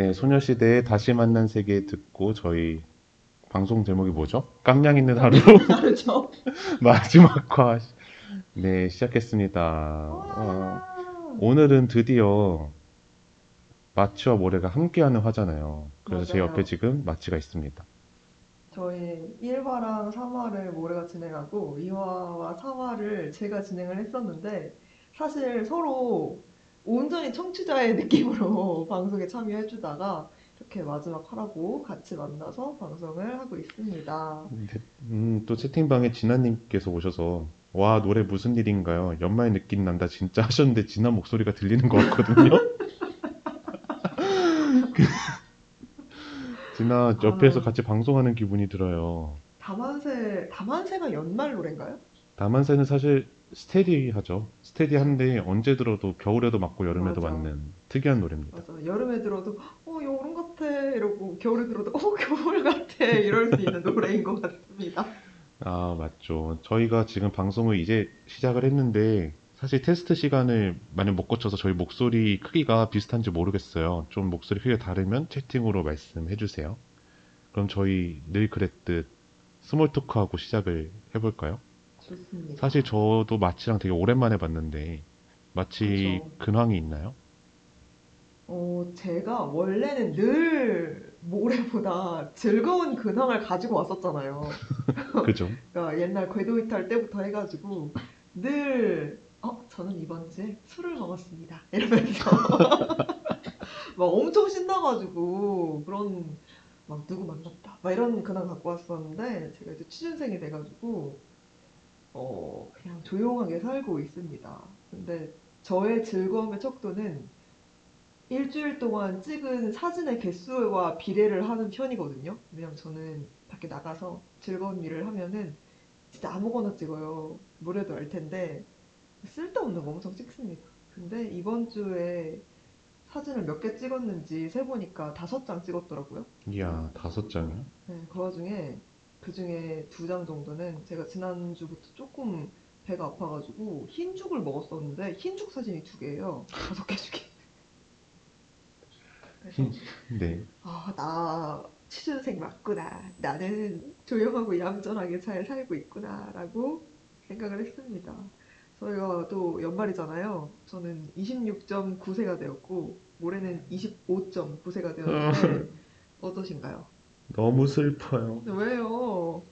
네, 소녀시대의 다시 만난 세계 듣고 저희 방송 제목이 뭐죠? 깜냥 있는 하루 다르죠? 마지막화 네, 시작했습니다. 어, 와. 오늘은 드디어 마치와 모래가 함께하는 화잖아요. 그래서 제 맞아요. 옆에 지금 마치가 있습니다. 저희 1화랑 3화를 모래가 진행하고 2화와 4화를 제가 진행을 했었는데 사실 서로 온전히 청취자의 느낌으로 방송에 참여해 주다가 이렇게 마지막 화라고 같이 만나서 방송을 하고 있습니다. 근데, 음, 또 채팅방에 진아님께서 오셔서 와, 노래 무슨 일인가요? 연말 느낌 난다 진짜 하셨는데 진아 목소리가 들리는 것 같거든요. 진아 옆에서 아. 같이 방송하는 기분이 들어요. 다만세, 다만세가 연말 노래인가요? 다만세는 사실 스테디하죠. 스테디한데 언제 들어도 겨울에도 맞고 여름에도 맞아. 맞는 특이한 노래입니다. 맞아. 여름에 들어도 어 여름 같아 이러고 겨울에 들어도 어 겨울 같아 이럴 수 있는 노래인 것 같습니다. 아, 맞죠. 저희가 지금 방송을 이제 시작을 했는데 사실 테스트 시간을 많이 못 거쳐서 저희 목소리 크기가 비슷한지 모르겠어요. 좀 목소리 크기가 다르면 채팅으로 말씀해 주세요. 그럼 저희 늘 그랬듯 small talk하고 시작을 해볼까요? 좋습니다. 사실 저도 마치랑 되게 오랜만에 봤는데 마치 그쵸. 근황이 있나요? 어, 제가 원래는 늘 모래보다 즐거운 근황을 가지고 왔었잖아요. 그죠? 그러니까 옛날 궤도 이탈 때부터 해가지고 늘 어, 저는 이번 주에 술을 먹었습니다. 이러면서 막 엄청 신나가지고 그런 막 누구 만났다 막 이런 근황 갖고 왔었는데 제가 이제 취준생이 돼가지고 어 그냥 조용하게 살고 있습니다. 근데 저의 즐거움의 척도는 일주일 동안 찍은 사진의 개수와 비례를 하는 편이거든요. 왜냐면 저는 밖에 나가서 즐거운 일을 하면은 진짜 아무거나 찍어요. 노래도 알 텐데 쓸데없는 거 엄청 찍습니다. 근데 이번 주에 사진을 몇 개 찍었는지 세보니까 다섯 장 찍었더라고요. 이야, 다섯 장이요? 네, 그 와중에 그 중에 두 장 정도는 제가 지난주부터 조금 배가 아파가지고 흰죽을 먹었었는데 흰죽 사진이 두 개예요. 다섯 개 중에. 그래서 네. 아, 나 취준생 맞구나. 나는 조용하고 얌전하게 잘 살고 있구나라고 생각을 했습니다. 저희가 또 연말이잖아요. 저는 26.9세가 되었고 올해는 25.9세가 되었는데 어떠신가요? 너무 슬퍼요. 왜요?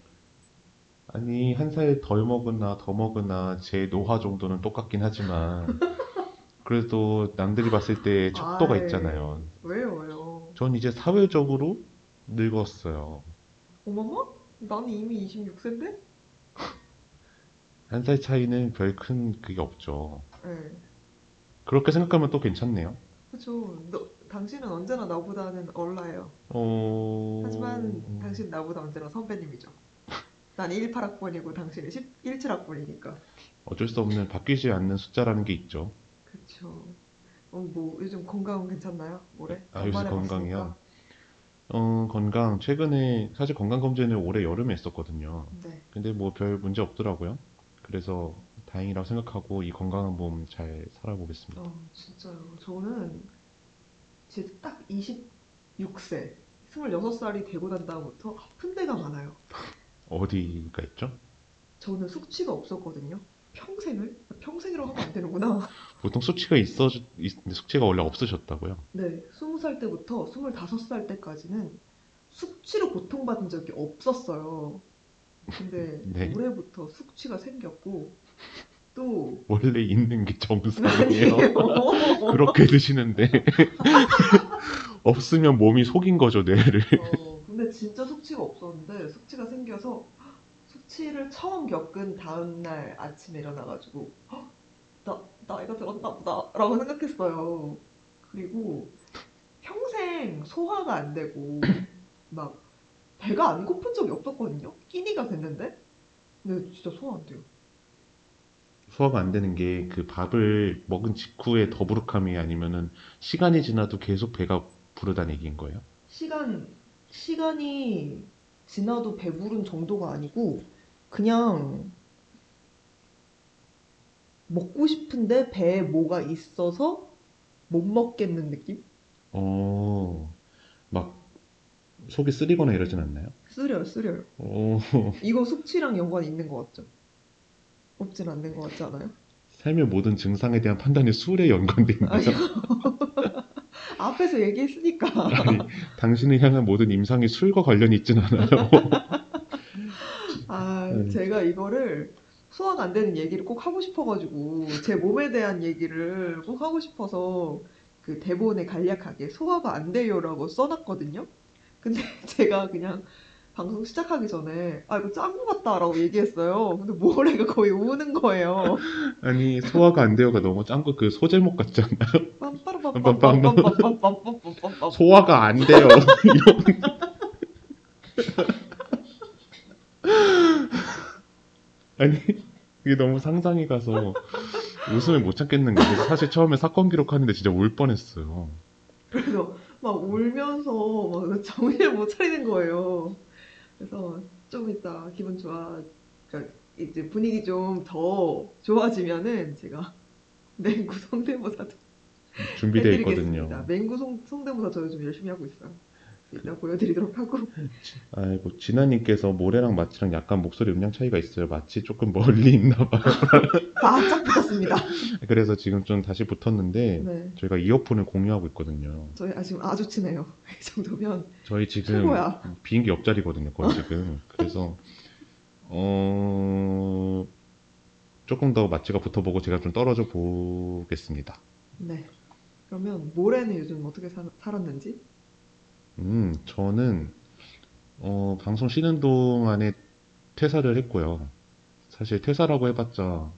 아니, 한 살 덜 먹으나 더 먹으나 제 노화 정도는 똑같긴 하지만 그래도 남들이 봤을 때 척도가 아이. 있잖아요. 왜요, 왜요? 전 이제 사회적으로 늙었어요. 어머머? 나는 이미 26세인데? 한 살 차이는 별 큰 그게 없죠. 네. 그렇게 생각하면 또 괜찮네요. 그쵸. 너, 당신은 언제나 나보다는 얼라요. 어... 하지만 당신 나보다 언제나 선배님이죠. 난 18학번이고 당신은 17학번이니까. 어쩔 수 없는 바뀌지 않는 숫자라는 게 있죠. 그쵸. 어, 뭐 요즘 건강은 괜찮나요? 올해? 아, 요새 건강이요? 어, 건강. 최근에 사실 건강 검진을 올해 여름에 했었거든요. 네. 근데 뭐 별 문제 없더라고요. 그래서 다행이라고 생각하고 이 건강한 몸 잘 살아보겠습니다. 어, 진짜요. 저는 진짜 딱 26세, 26살이 되고 난 다음부터 아픈 데가 많아요. 어디가 있죠? 저는 숙취가 없었거든요. 평생을? 평생이라고 하면 안 되는구나. 보통 수치가 있어, 있- 수치가 원래 없으셨다고요? 네, 20살 때부터 25살 때까지는 숙취로 고통받은 적이 없었어요. 근데 네. 올해부터 숙취가 생겼고 또 원래 있는 게 정상이에요. 그렇게 드시는데 없으면 몸이 속인 거죠, 뇌를. 어, 근데 진짜 숙취가 없었는데 숙취가 생겨서 숙취를 처음 겪은 다음 날 아침에 일어나가지고 "헉, 나 나이가 들었나 보다라고 생각했어요. 그리고 평생 소화가 안 되고 막 배가 안 고픈 적이 없었거든요. 끼니가 됐는데 근데 진짜 소화 안 돼요. 소화가 안 되는 게 그 밥을 먹은 직후에 더부룩함이 아니면은 시간이 지나도 계속 배가 부르다는 얘기인 거예요? 시간 시간이 지나도 배부른 정도가 아니고 그냥 먹고 싶은데 배에 뭐가 있어서 못 먹겠는 느낌? 어, 막 속이 쓰리거나 이러진 않나요? 쓰려요, 쓰려요. 오, 이거 숙취랑 연관이 있는 것 같죠? 없진 않는 것 같지 않아요? 삶의 모든 증상에 대한 판단이 술에 연관돼 있나요? 앞에서 얘기했으니까. 아니, 당신을 향한 모든 임상이 술과 관련이 있진 않아요. 아, 음. 제가 이거를 소화가 안 되는 얘기를 꼭 하고 싶어가지고, 제 몸에 대한 얘기를 꼭 하고 싶어서, 그 대본에 간략하게 소화가 안 돼요라고 써놨거든요? 근데 제가 그냥 방송 시작하기 전에, 아, 이거 짠것 같다라고 얘기했어요. 근데 모래가 거의 우는 거예요. 아니, 소화가 안 돼요가 너무 짠 거 그 소제목 같지 않나요? 빰빠라빰빰빰빰빰빰빰빰빰빰. 소화가 안 돼요. 아니, 이게 너무 상상이 가서 웃음을 못 참겠는. 그래서 사실 처음에 사건 기록하는데 진짜 울 뻔했어요. 그래서 막 울면서 막 정신을 못 차리는 거예요. 그래서 좀 이따 기분 좋아, 그러니까 이제 분위기 좀 더 좋아지면은 제가 맹구 성대모사도 준비되어 해드리겠습니다. 있거든요. 맹구 성, 성대모사 저 요즘 열심히 하고 있어요. 이따 보여드리도록 하고. 아이고, 진아님께서 모래랑 마치랑 약간 목소리 음량 차이가 있어요. 마치 조금 멀리 있나 봐요. 바짝 붙었습니다. 그래서 지금 좀 다시 붙었는데 네. 저희가 이어폰을 공유하고 있거든요. 저희 아, 지금 아주 친해요. 이 정도면 저희 지금 최고야. 비행기 옆자리거든요, 거의 지금. 그래서 어 조금 더 마취가 붙어보고 제가 좀 떨어져 보겠습니다. 네. 그러면 모래는 요즘 어떻게 사- 살았는지? 음, 저는 어 방송 쉬는 동안에 퇴사를 했고요. 사실 퇴사라고 해봤자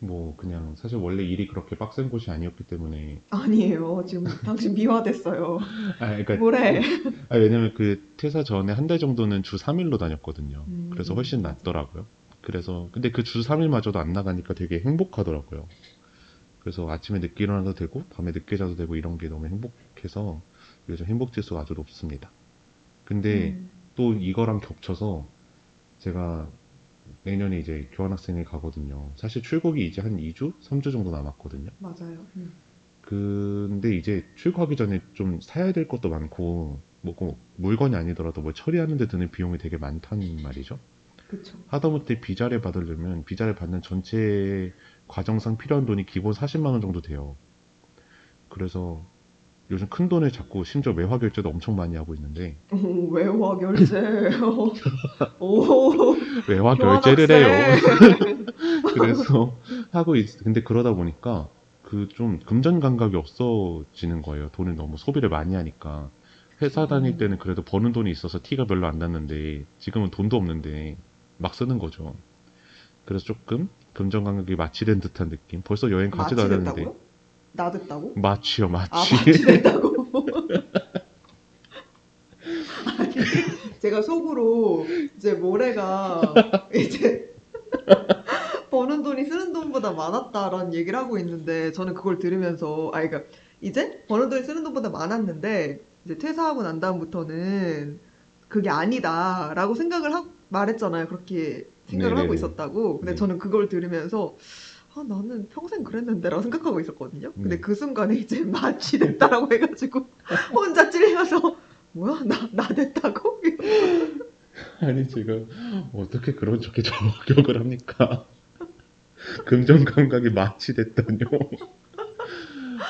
뭐 그냥 사실 원래 일이 그렇게 빡센 곳이 아니었기 때문에 아니에요. 지금 당신 미화됐어요. 아 그러니까 모래. 아, 왜냐면 그 퇴사 전에 한 달 정도는 주 3일로 다녔거든요. 음. 그래서 훨씬 낫더라고요. 그래서 근데 그 주 3일마저도 안 나가니까 되게 행복하더라고요. 그래서 아침에 늦게 일어나도 되고 밤에 늦게 자도 되고 이런 게 너무 행복해서 요즘 행복 지수가 아주 높습니다. 근데 음. 또 이거랑 겹쳐서 제가 내년에 이제 교환학생을 가거든요. 사실 출국이 이제 한 2주, 3주 정도 남았거든요. 맞아요. 음. 근데 이제 출국하기 전에 좀 사야 될 것도 많고, 뭐, 꼭 물건이 아니더라도 뭐 처리하는데 드는 비용이 되게 많다는 말이죠. 그쵸. 하다못해 비자를 받으려면 비자를 받는 전체 과정상 필요한 돈이 기본 40만 원 정도 돼요. 그래서 요즘 큰 돈을 자꾸 심지어 외화 결제도 엄청 많이 하고 있는데 오, 외화 결제. 오, 외화 결제를 해요. 그래서 하고 있, 근데 그러다 보니까 그 좀 금전 감각이 없어지는 거예요. 돈을 너무 소비를 많이 하니까. 회사 다닐 때는 그래도 버는 돈이 있어서 티가 별로 안 났는데 지금은 돈도 없는데 막 쓰는 거죠. 그래서 조금 금전 감각이 마취된 듯한 느낌. 벌써 여행 가지도 않았는데? 나됐다고? 마취요, 아, 마취. 마취됐다고? 아니, 제가 속으로 이제 모래가 이제 버는 돈이 쓰는 돈보다 많았다라는 얘기를 하고 있는데 저는 그걸 들으면서 아 그러니까 이제 버는 돈이 쓰는 돈보다 많았는데 이제 퇴사하고 난 다음부터는 그게 아니다라고 생각을 하고 말했잖아요. 그렇게 생각을 하고 네네네. 있었다고. 근데 네. 저는 그걸 들으면서 아 나는 평생 그랬는데라고 생각하고 있었거든요. 근데 네. 그 순간에 이제 마취 됐다라고 해가지고 혼자 찔려서 뭐야 나 나 됐다고? 아니 제가 어떻게 그런 저렇게 저격을 합니까? 금전 감각이 마취됐다뇨.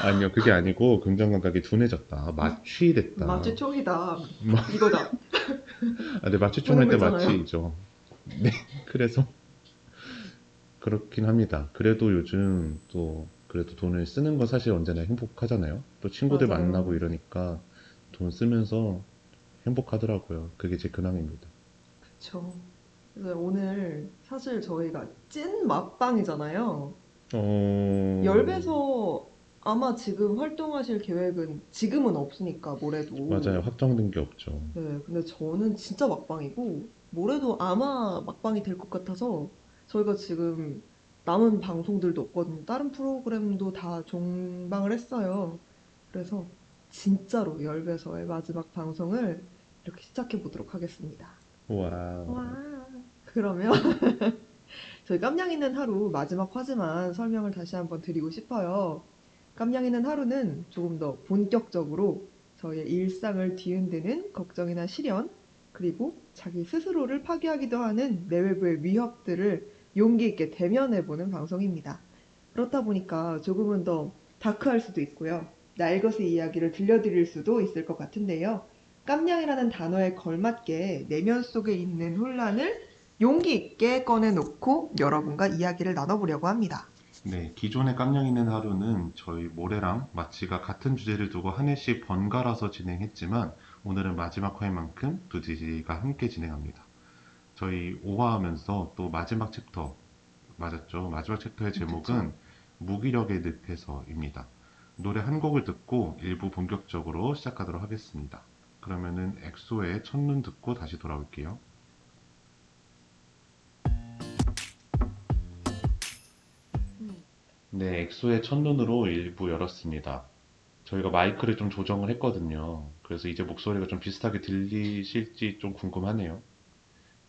아니요, 그게 아니고 금전 감각이 둔해졌다. 마취됐다. 마취 총이다 마- 이거다. 아, 네, 마취총 할 때 그런 거 있잖아요. 마취죠. 네, 그래서 그렇긴 합니다. 그래도 요즘 또 그래도 돈을 쓰는 건 사실 언제나 행복하잖아요. 또 친구들 맞아요. 만나고 이러니까 돈 쓰면서 행복하더라고요. 그게 제 근황입니다. 그쵸. 그래서 오늘 사실 저희가 찐 막방이잖아요. 어... 열배서 아마 지금 활동하실 계획은 지금은 없으니까 모레도. 맞아요. 확정된 게 없죠. 네, 근데 저는 진짜 막방이고 모레도 아마 막방이 될 것 같아서 저희가 지금 남은 방송들도 없거든요. 다른 프로그램도 다 종방을 했어요. 그래서 진짜로 열배서의 마지막 방송을 이렇게 시작해 보도록 하겠습니다. 와. 와. 그러면 저희 깜냥 있는 하루 마지막 화지만 설명을 다시 한번 드리고 싶어요. 깜냥 있는 하루는 조금 더 본격적으로 저희의 일상을 뒤흔드는 걱정이나 시련, 그리고 자기 스스로를 파괴하기도 하는 내외부의 위협들을 용기 있게 대면해보는 방송입니다. 그렇다 보니까 조금은 더 다크할 수도 있고요. 날것의 이야기를 들려드릴 수도 있을 것 같은데요. 깜냥이라는 단어에 걸맞게 내면 속에 있는 혼란을 용기 있게 꺼내놓고 여러분과 이야기를 나눠보려고 합니다. 네, 기존의 깜냥 있는 하루는 저희 모래랑 마치가 같은 주제를 두고 한 해씩 번갈아서 진행했지만 오늘은 마지막 화인 만큼 두 DJ가 함께 진행합니다. 저희 5화하면서 또 마지막 챕터 맞았죠? 마지막 chapter의 제목은 무기력의 늪에서입니다. 노래 한 곡을 듣고 일부 본격적으로 시작하도록 하겠습니다. 그러면은 엑소의 첫눈 듣고 다시 돌아올게요. 네, 엑소의 첫눈으로 일부 열었습니다. 저희가 마이크를 좀 조정을 했거든요. 그래서 이제 목소리가 좀 비슷하게 들리실지 좀 궁금하네요.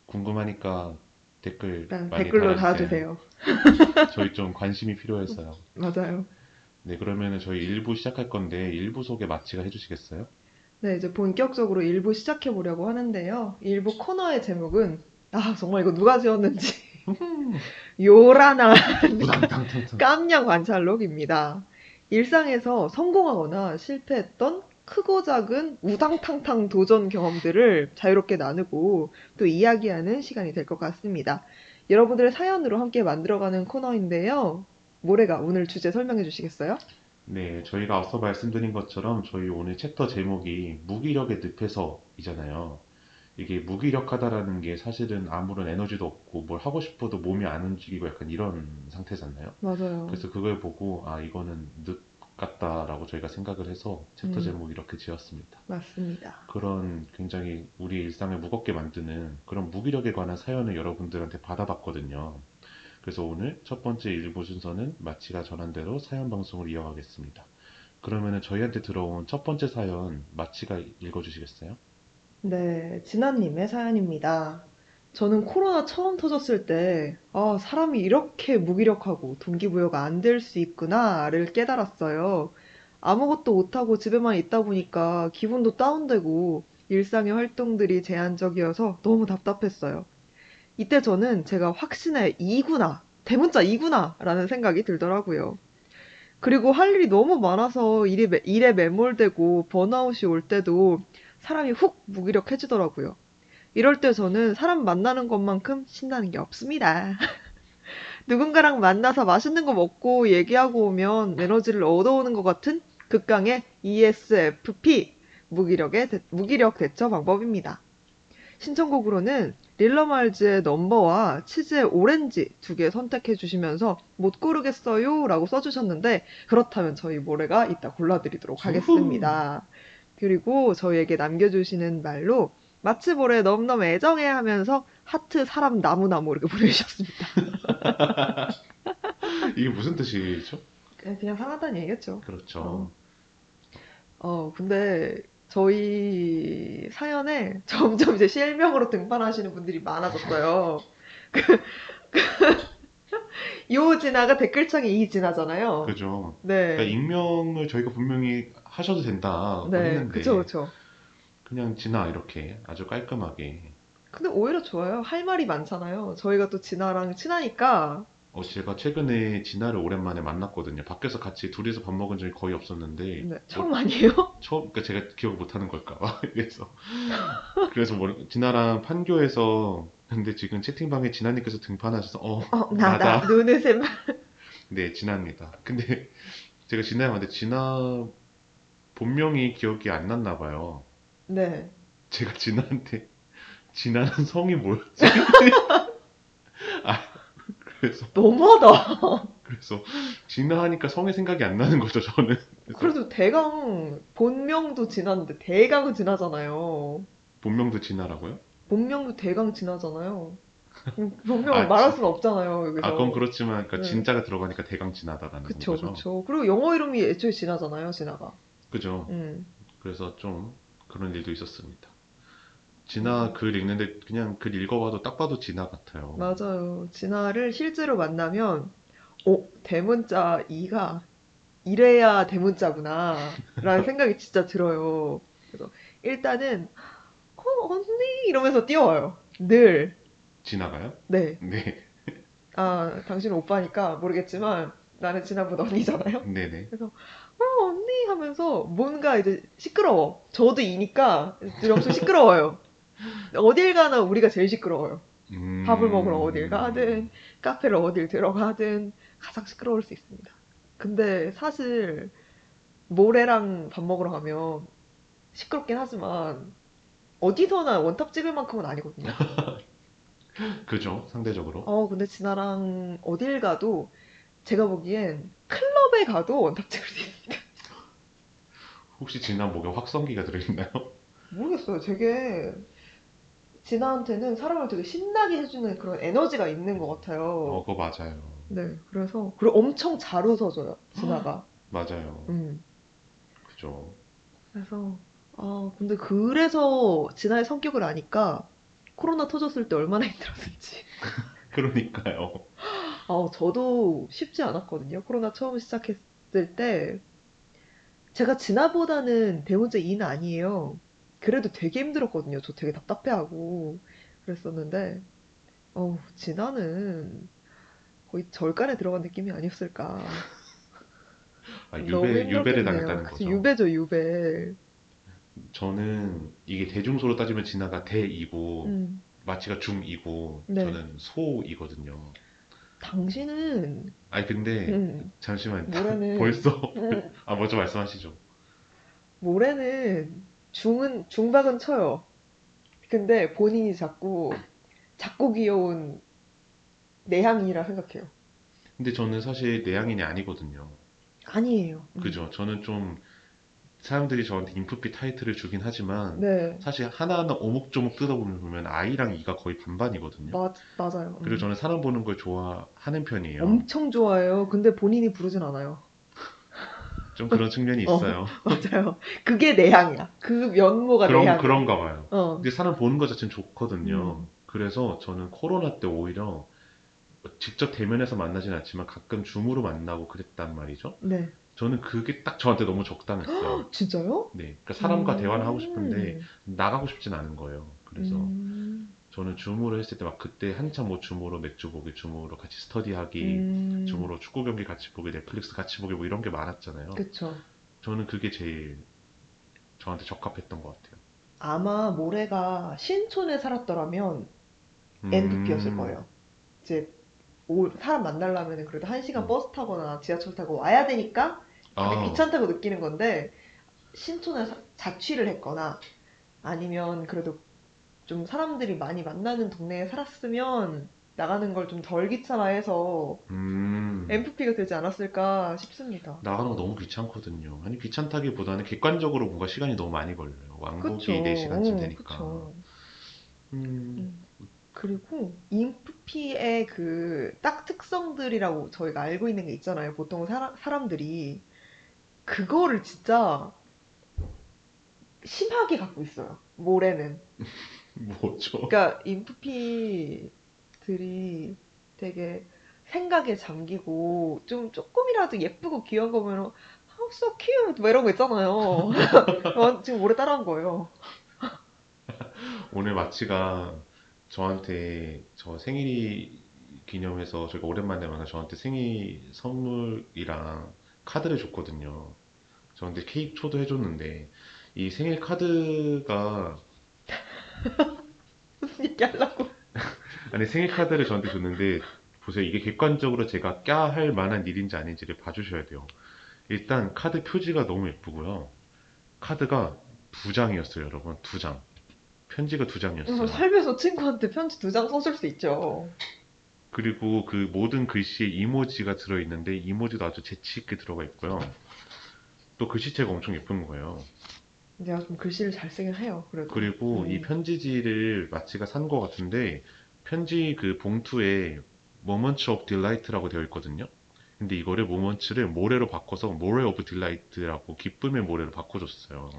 궁금하니까 댓글 일단 많이 댓글로 달아주세요. 저희 좀 관심이 필요해서요. 맞아요. 네, 그러면은 저희 일부 시작할 건데 일부 소개 마치가 해주시겠어요? 네, 이제 본격적으로 일부 시작해 보려고 하는데요. 일부 코너의 제목은 아 정말 이거 누가 지었는지 요란한. 깜냥 관찰록입니다. 일상에서 성공하거나 실패했던 크고 작은 우당탕탕 도전 경험들을 자유롭게 나누고 또 이야기하는 시간이 될 것 같습니다. 여러분들의 사연으로 함께 만들어가는 코너인데요. 모래가 오늘 주제 설명해 주시겠어요? 네, 저희가 앞서 말씀드린 것처럼 저희 오늘 챕터 제목이 무기력의 늪에서이잖아요. 이게 무기력하다라는 게 사실은 아무런 에너지도 없고 뭘 하고 싶어도 몸이 안 움직이고 약간 이런 상태잖아요. 맞아요. 그래서 그걸 보고 아, 이거는 늪 같다라고 저희가 생각을 해서 챕터 음. 제목 이렇게 지었습니다. 맞습니다. 그런 굉장히 우리 일상을 무겁게 만드는 그런 무기력에 관한 사연을 여러분들한테 받아봤거든요. 그래서 오늘 첫 번째 일부 순서는 마치가 전한 대로 사연 방송을 이어가겠습니다. 그러면은 저희한테 들어온 첫 번째 사연 마치가 읽어주시겠어요? 네, 진아님의 사연입니다. 저는 코로나 처음 터졌을 때, 아, 사람이 이렇게 무기력하고 동기부여가 안 될 수 있구나를 깨달았어요. 아무것도 못하고 집에만 있다 보니까 기분도 다운되고 일상의 활동들이 제한적이어서 너무 답답했어요. 이때 저는 제가 확신의 이구나, 대문자 이구나 라는 생각이 들더라고요. 그리고 할 일이 너무 많아서 일이, 매- 일에 매몰되고 번아웃이 올 때도 사람이 훅 무기력해지더라고요. 이럴 때 저는 사람 만나는 것만큼 신나는 게 없습니다. 누군가랑 만나서 맛있는 거 먹고 얘기하고 오면 에너지를 얻어오는 것 같은 극강의 ESFP 무기력의 대- 무기력 대처 방법입니다. 신청곡으로는 릴러말즈의 넘버와 치즈의 오렌지 두 개 선택해 주시면서 못 고르겠어요 라고 써주셨는데 그렇다면 저희 모레가 이따 골라드리도록 하겠습니다. 그리고 저희에게 남겨주시는 말로 마치 모래 넘넘 애정해 하면서 하트 사람 나무나무 이렇게 보내주셨습니다. 이게 무슨 뜻이죠? 그냥, 상하다는 얘기겠죠. 그렇죠. 어, 근데 저희 사연에 점점 이제 실명으로 등판하시는 분들이 많아졌어요. 그, 그, 요 진아가 댓글창에 이 진아잖아요. 그죠. 그러니까 네. 익명을 저희가 분명히 하셔도 된다고 네, 그쵸, 그쵸. 그냥 지나 이렇게 아주 깔끔하게 근데 오히려 좋아요. 할 말이 많잖아요. 저희가 또 진아랑 친하니까. 어, 제가 최근에 진아를 오랜만에 만났거든요. 밖에서 같이 둘이서 밥 먹은 적이 거의 없었는데 네, 처음 아니에요? 처음 그러니까 제가 기억을 못하는 걸까 봐 그래서 그래서 뭐 진아랑 판교에서 근데 지금 채팅방에 진아님께서 등판하셔서 어 어, 나다. 나다. 눈웃음. 네 진아입니다. 근데 제가 진아한테 진아 본명이 기억이 안 났나 봐요. 네. 제가 진아한테 진아는 성이 뭐였지? 아 그래서 너무하다. 그래서 진아 하니까 성의 생각이 안 나는 거죠 저는. 그래서 그래도 대강, 본명도 진아인데 대강은 진아잖아요. 본명도 진아라고요? 본명도 대강 진아잖아요. 음, 본명을 아, 말할 진- 수는 없잖아요, 여기서. 아 그건 그렇지만 그러니까 네. 진짜가 들어가니까 대강 진하다라는 그쵸, 거죠. 그쵸. 그리고 영어 이름이 애초에 진아잖아요, 진아가. 그죠. 음. 그래서 좀 그런 일도 있었습니다. 진아 글 읽는데 그냥 글 읽어봐도 딱 봐도 진아 같아요. 맞아요. 진아를 실제로 만나면, 어, 대문자 2가 이래야 대문자구나 라는 생각이 진짜 들어요. 그래서 일단은 어 언니 이러면서 뛰어와요. 늘. 지나가요? 네. 네. 아 당신은 오빠니까 모르겠지만 나는 지난보다 언니잖아요. 네네. 어 언니 하면서 뭔가 이제 시끄러워. 저도 이니까 엄청 시끄러워요. 어딜 가나 우리가 제일 시끄러워요. 음... 밥을 먹으러 어딜 가든 카페를 어딜 들어가든 가장 시끄러울 수 있습니다. 근데 사실 모래랑 밥 먹으러 가면 시끄럽긴 하지만 어디서나 원탑 찍을 만큼은 아니거든요. 그죠, 상대적으로. 어 근데 진아랑 어딜 가도 제가 보기엔 클럽에 가도 원탑 찍을 수 있습니다. 혹시 진아 목에 확성기가 들어있나요? 모르겠어요. 되게 진아한테는 사람을 되게 신나게 해주는 그런 에너지가 있는 것 같아요. 어, 그거 맞아요. 네, 그래서 그리고 엄청 잘 웃어줘요. 진아가. 맞아요. 음. 그죠. 그래서 아 근데 그래서 진아의 성격을 아니까 코로나 터졌을 때 얼마나 힘들었을지. 그러니까요. 아 저도 쉽지 않았거든요. 코로나 처음 시작했을 때 제가 진아보다는 대문자 2는 아니에요. 그래도 되게 힘들었거든요. 저 되게 답답해하고 그랬었는데 어 진아는 거의 절간에 들어간 느낌이 아니었을까. 아, 유배, 유배를. 당했다는 거죠. 유배죠, 유배. 저는 이게 대중소로 따지면 진아가 대이고 음. 마치가 중이고 네. 저는 소이거든요. 당신은 아니 근데 음, 잠시만 모래는 벌써 음, 아 먼저 말씀하시죠. 모래는 중은 중박은 쳐요. 근데 본인이 자꾸 작고 귀여운 내향인이라 생각해요. 근데 저는 사실 내향인이 아니거든요. 아니에요. 음. 그죠? 저는 좀 사람들이 저한테 인프피 타이틀을 주긴 하지만 네, 사실 하나하나 오목조목 뜯어보면 보면 I랑 E가 거의 반반이거든요. 맞, 맞아요. 그리고 음. 저는 사람 보는 걸 좋아하는 편이에요. 엄청 좋아해요. 근데 본인이 부르진 않아요. 좀 그런 측면이 어. 있어요. 맞아요. 그게 내 향이야. 그 면모가 그런 내향이야. 그런가 봐요. 어. 근데 사람 보는 것 자체는 좋거든요. 음. 그래서 저는 코로나 때 오히려 직접 대면해서 만나진 않지만 가끔 줌으로 만나고 그랬단 말이죠. 네. 저는 그게 딱 저한테 너무 적당했어요. 진짜요? 네. 그러니까 사람과 음. 대화를 하고 싶은데 나가고 싶진 않은 거예요. 그래서 음. 저는 줌으로 했을 때 막 그때 한참 뭐 줌으로 맥주 보기, 줌으로 같이 스터디하기, 음. 줌으로 축구 경기 같이 보기, 넷플릭스 같이 보기 뭐 이런 게 많았잖아요. 그쵸. 저는 그게 제일 저한테 적합했던 것 같아요. 아마 모래가 신촌에 살았더라면 음. NVP였을 거예요. 이제 올- 사람 만나려면 그래도 한 시간 음. 버스 타거나 지하철 타고 와야 되니까 그게 아, 귀찮다고 느끼는 건데 신촌에 사- 자취를 했거나 아니면 그래도 좀 사람들이 많이 만나는 동네에 살았으면 나가는 걸 좀 덜 귀찮아해서 음. MVP가 되지 않았을까 싶습니다. 나가는 거 너무 귀찮거든요. 아니, 귀찮다기보다는 객관적으로 뭔가 시간이 너무 많이 걸려요. 왕복이 그쵸. 4시간쯤 어, 되니까. 그쵸. 음, 음. 그리고 인프피의 그 딱 특성들이라고 저희가 알고 있는 게 있잖아요. 보통 사람, 사람들이 그거를 진짜 심하게 갖고 있어요. 모래는. 뭐죠? 그러니까 인프피들이 되게 생각에 잠기고 좀 조금이라도 예쁘고 귀여운 거 보면 How so cute 뭐 이런 거 있잖아요. 완- 지금 모래 따라한 거예요. 오늘 마치가 저한테 저 생일 기념해서 저희가 오랜만에 만나 저한테 생일 선물이랑 카드를 줬거든요. 저한테 케이크 초도 해줬는데 이 생일 카드가 무슨 얘기 하려고. 아니 생일 카드를 저한테 줬는데 보세요. 이게 객관적으로 제가 껴할 만한 일인지 아닌지를 봐주셔야 돼요. 일단 카드 표지가 너무 예쁘고요. 카드가 두 장이었어요, 여러분. 두 장. 편지가 두 장이었어요. 살면서 친구한테 편지 두 장 써줄 수 있죠. 그리고 그 모든 글씨에 이모지가 들어있는데 이모지도 아주 재치 있게 들어가 있고요. 또 글씨체가 엄청 예쁜 거예요. 내가 좀 글씨를 잘 쓰긴 해요. 그래도. 그리고 음. 이 편지지를 마치가 산거 같은데 편지 그 봉투에 Moments of Delight라고 되어 있거든요. 근데 이거를 Moments를 모래로 바꿔서 모래 of Delight라고 기쁨의 모래로 바꿔줬어요.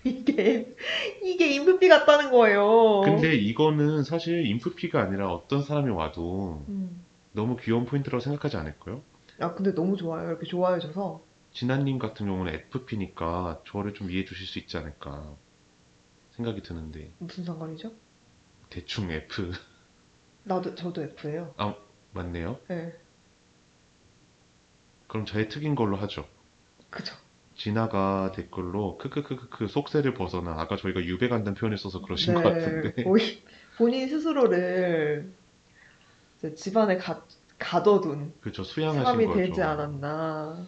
이게 이게 인프피 같다는 거예요. 근데 이거는 사실 인프피가 아니라 어떤 사람이 와도 음. 너무 귀여운 포인트라고 생각하지 않을까요? 아 근데 너무 좋아요. 이렇게 좋아해줘서 진아님 같은 경우는 FP니까 저를 좀 이해해 주실 수 있지 않을까 생각이 드는데 무슨 상관이죠? 대충 F 나도 저도 F예요. 맞네요. 네, 그럼 저의 특인 걸로 하죠. 그죠. 진아가 댓글로 크크크크크 속세를 벗어나 아까 저희가 유배 간다는 표현을 써서 그러신 것 같은데 네, 거의 본인 스스로를 이제 집안에 가, 가둬둔 그죠 수양하신 사람이 거죠. 되지 않았나.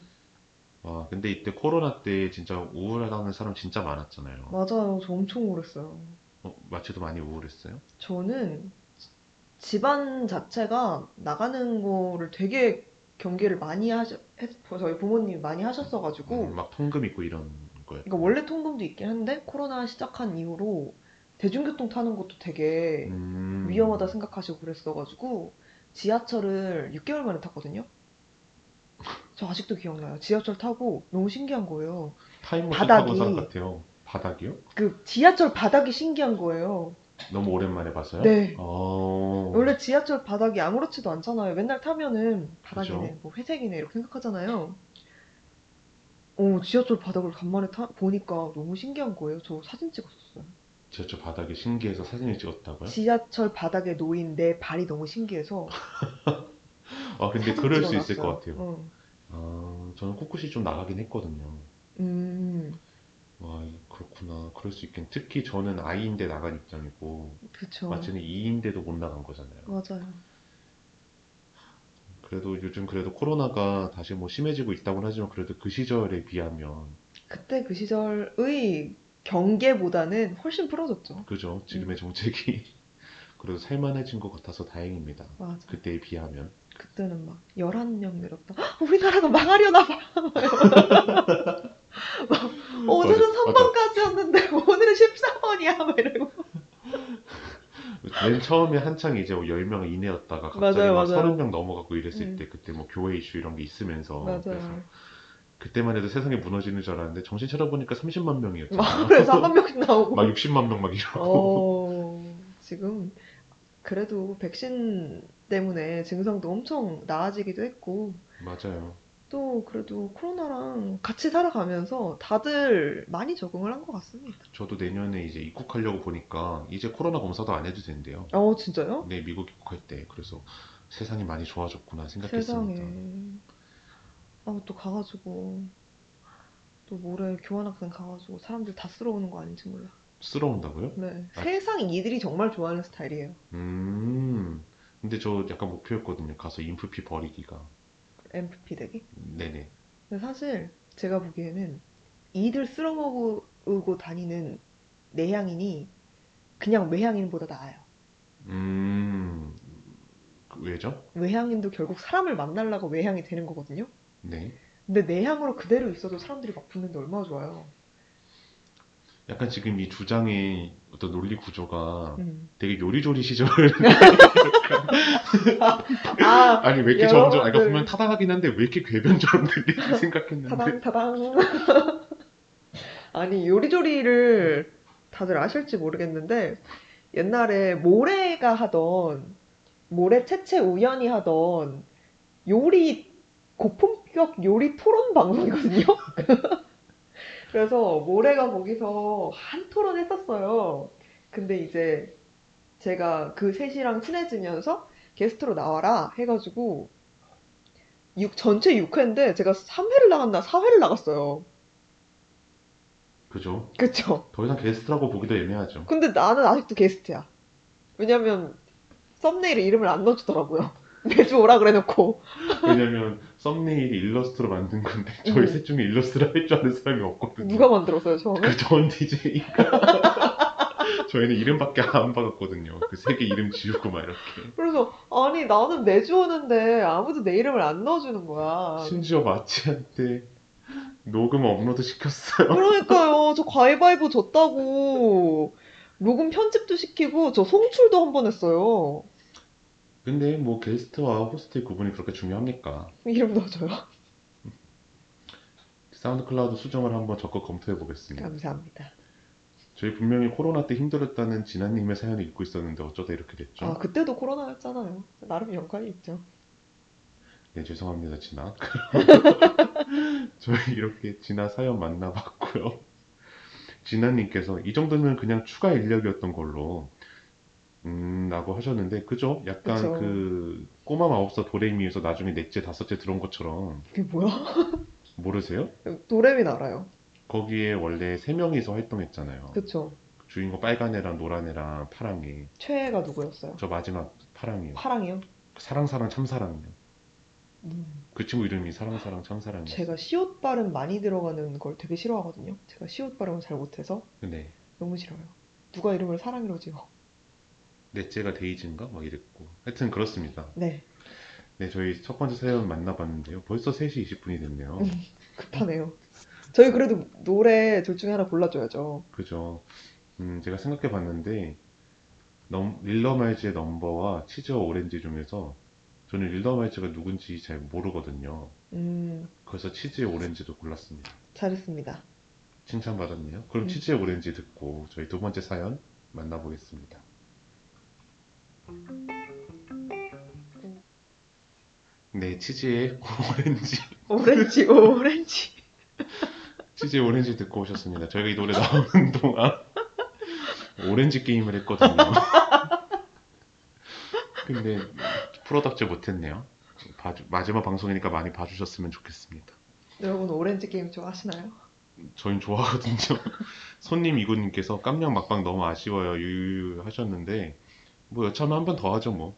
와 근데 이때 코로나 때 진짜 우울하다는 사람 진짜 많았잖아요. 맞아요. 저 엄청 우울했어요. 어, 마치도 많이 우울했어요? 저는 집안 자체가 나가는 거를 되게 경계를 많이 하셔, 했, 저희 부모님이 많이 하셨어가지고, 음, 막 통금 있고 이런 거예요. 그러니까 원래 통금도 있긴 한데, 코로나 시작한 이후로 대중교통 타는 것도 되게 음, 위험하다 생각하시고 그랬어가지고, 지하철을 6개월 만에 탔거든요? 저 아직도 기억나요. 지하철 타고 너무 신기한 거예요. 타임머신 바닥이- 타고 온 사람 같아요. 바닥이요? 그 지하철 바닥이 신기한 거예요. 너무 오랜만에 봐서요? 네. 어, 원래 지하철 바닥이 아무렇지도 않잖아요. 맨날 타면은 바닥이네, 그죠. 뭐 회색이네 이렇게 생각하잖아요. 오, 지하철 바닥을 간만에 타, 보니까 너무 신기한 거예요. 저 사진 찍었었어요. 지하철 바닥이 신기해서 사진을 찍었다고요? 지하철 바닥에 놓인 내 발이 너무 신기해서 아, 근데 사진 그럴 수 있을 찍어놨어요. 것 같아요. 응. 아, 저는 꿋꿋이 좀 나가긴 했거든요. 음, 와, 그렇구나. 그럴 수 있겠네. 특히 저는 아이인데 나간 입장이고, 그쵸. 마치는 이인데도 못 나간 거잖아요. 맞아요. 그래도 요즘 그래도 코로나가 다시 뭐 심해지고 있다고는 하지만 그래도 그 시절에 비하면, 그때 그 시절의 경계보다는 훨씬 풀어졌죠. 그죠? 음. 지금의 정책이 그래도 살만해진 것 같아서 다행입니다. 맞아. 그때에 비하면. 그때는 막 11명 내렸다. 헉, 우리나라가 망하려나 봐. 막, 맞아. 3번까지였는데 오늘은 14번이야. 막 이러고. 맨 처음에 한창 이제 뭐 10명 이내였다가 갑자기 맞아요, 막 맞아요. 30명 넘어가고 이랬을 음. 때 그때 뭐 교회 이슈 이런 게 있으면서 그래서 맞아요. 그때만 해도 세상이 무너지는 줄 알았는데 정신 차려보니까 30만 명이었잖아요. 막 그래서 한 명씩 나오고. 막 60만 명 막 이러고. 어, 지금 그래도 백신 때문에 증상도 엄청 나아지기도 했고 맞아요. 또 그래도 코로나랑 같이 살아가면서 다들 많이 적응을 한 것 같습니다. 저도 내년에 이제 입국하려고 보니까 이제 코로나 검사도 안 해도 된대요. 어, 진짜요? 네, 미국 입국할 때. 그래서 세상이 많이 좋아졌구나 생각했습니다. 세상에. 아, 또 가가지고, 또 모레 교환학생 가가지고 사람들 다 쓸어오는 거 아닌지 몰라. 쓸어온다고요? 네. 아. 세상 이들이 정말 좋아하는 스타일이에요. 음. 근데 저 약간 목표였거든요. 가서 인프피 버리기가. MFP 되기. 네네. 근데 사실 제가 보기에는 이들 쓸어먹고 다니는 내향인이 그냥 외향인보다 나아요. 음. 그 왜죠? 외향인도 결국 사람을 만나려고 외향이 되는 거거든요. 네. 근데 내향으로 그대로 있어도 사람들이 막 붙는데 얼마나 좋아요. 약간 지금 이 주장의 어떤 논리 구조가 음. 되게 요리조리 시절 아, 아니 왜 이렇게 점점 아까 여러분들. 보면 타당하긴 한데 왜 이렇게 궤변처럼 들리지 생각했는데 타당, 타당. 아니, 요리조리를 다들 아실지 모르겠는데, 옛날에 모래가 하던, 모래 채채 우연히 하던 요리, 고품격 요리 토론 방송이거든요? 그래서 모래가 거기서 한 토론 했었어요. 근데 이제 제가 그 셋이랑 친해지면서 게스트로 나와라 해가지고, 육, 전체 6회인데 제가 3회를 나갔나 4회를 나갔어요. 그죠? 그쵸? 더 이상 게스트라고 보기도 애매하죠. 근데 나는 아직도 게스트야. 왜냐면 썸네일에 이름을 안 넣어주더라고요. 매주 오라 그래놓고. 왜냐면 썸네일이 일러스트로 만든 건데 저희 음. 셋 중에 일러스트를 할 줄 아는 사람이 없거든요. 누가 만들었어요, 처음에? 그전 DJ가 저희는 이름밖에 안 받았거든요. 그 세 개 이름 지우고 막 이렇게. 그래서 아니 나는 매주 오는데 아무도 내 이름을 안 넣어주는 거야. 심지어 마치한테 녹음 업로드 시켰어요. 그러니까요. 저 가위바위보 졌다고. 녹음 편집도 시키고 저 송출도 한 번 했어요. 근데 뭐 게스트와 호스트의 구분이 그렇게 중요합니까? 이름 넣어줘요. SoundCloud 수정을 한번 적극 검토해 보겠습니다. 감사합니다. 저희 분명히 코로나 때 힘들었다는 진아님의 사연을 읽고 있었는데 어쩌다 이렇게 됐죠? 아 그때도 코로나였잖아요. 나름 연관이 있죠. 네, 죄송합니다, 진아. 저희 이렇게 진아 사연 만나봤고요. 진아님께서 이 정도면 그냥 추가 인력이었던 걸로, 음, 라고 하셨는데, 그죠? 약간 그쵸. 그, 꼬마 마법사 도레미에서 나중에 넷째, 다섯째 들어온 것처럼, 그게 뭐야? 모르세요? 도레미는 알아요. 거기에 원래 세 명이서 활동했잖아요. 그쵸. 주인공 빨간 애랑 노란 애랑 파랑 애. 최애가 누구였어요? 저 마지막 파랑이요. 파랑이요? 사랑사랑 참사랑이요. 음. 그 친구 이름이 사랑사랑 참사랑이요. 제가 시옷 발음 많이 들어가는 걸 되게 싫어하거든요. 제가 시옷 발음을 잘 못해서 네. 너무 싫어요. 누가 이름을 사랑이로 지어? 넷째가 데이지인가? 막 이랬고. 하여튼 그렇습니다. 네, 네, 저희 첫 번째 사연 만나봤는데요. 벌써 3시 20분이 됐네요. 음. 급하네요. 저희 그래도 노래 둘 중에 하나 골라줘야죠. 그죠. 음, 제가 생각해 봤는데, 넘, 릴러말즈의 넘버와 치즈와 오렌지 중에서 저는 릴러말즈가 누군지 잘 모르거든요. 음, 그래서 치즈의 오렌지도 골랐습니다. 잘했습니다. 칭찬받았네요. 그럼 음. 치즈의 오렌지 듣고 저희 두 번째 사연 만나보겠습니다. 네, 치즈의 오렌지. 오렌지, 오렌지. 치즈의 오렌지 듣고 오셨습니다. 저희가 이 노래 나오는 동안 오렌지 게임을 했거든요. 근데 프로답지 못했네요. 봐주- 마지막 방송이니까 많이 봐주셨으면 좋겠습니다. 여러분 오렌지 게임 좋아하시나요? 저희는 좋아하거든요. 손님 이구님께서 깜냥 막방 너무 아쉬워요. 유유 하셨는데 뭐 여차하면 한 번 더 하죠 뭐.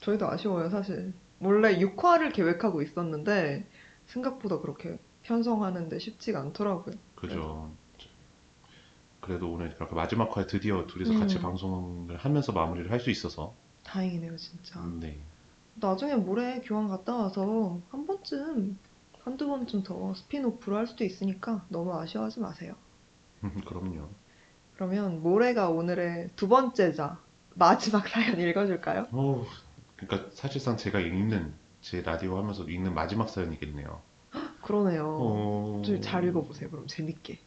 저희도 아쉬워요, 사실. 원래 6화를 계획하고 있었는데 생각보다 그렇게 편성하는데 쉽지가 않더라고요. 그죠. 그래도 오늘 그렇게 마지막 화에 드디어 둘이서 같이 음. 방송을 하면서 마무리를 할 수 있어서 다행이네요, 진짜. 네. 나중에 모레 교환 갔다 와서 한 번쯤, 한두 번쯤 더 스피노프로 할 수도 있으니까 너무 아쉬워하지 마세요. 그럼요. 그러면 모레가 오늘의 두 번째자, 마지막 사연 읽어줄까요? 어, 그러니까 사실상 제가 읽는 제 라디오 하면서 읽는 마지막 사연이겠네요. 그러네요. 어, 좀잘 읽어보세요, 그럼 재밌게.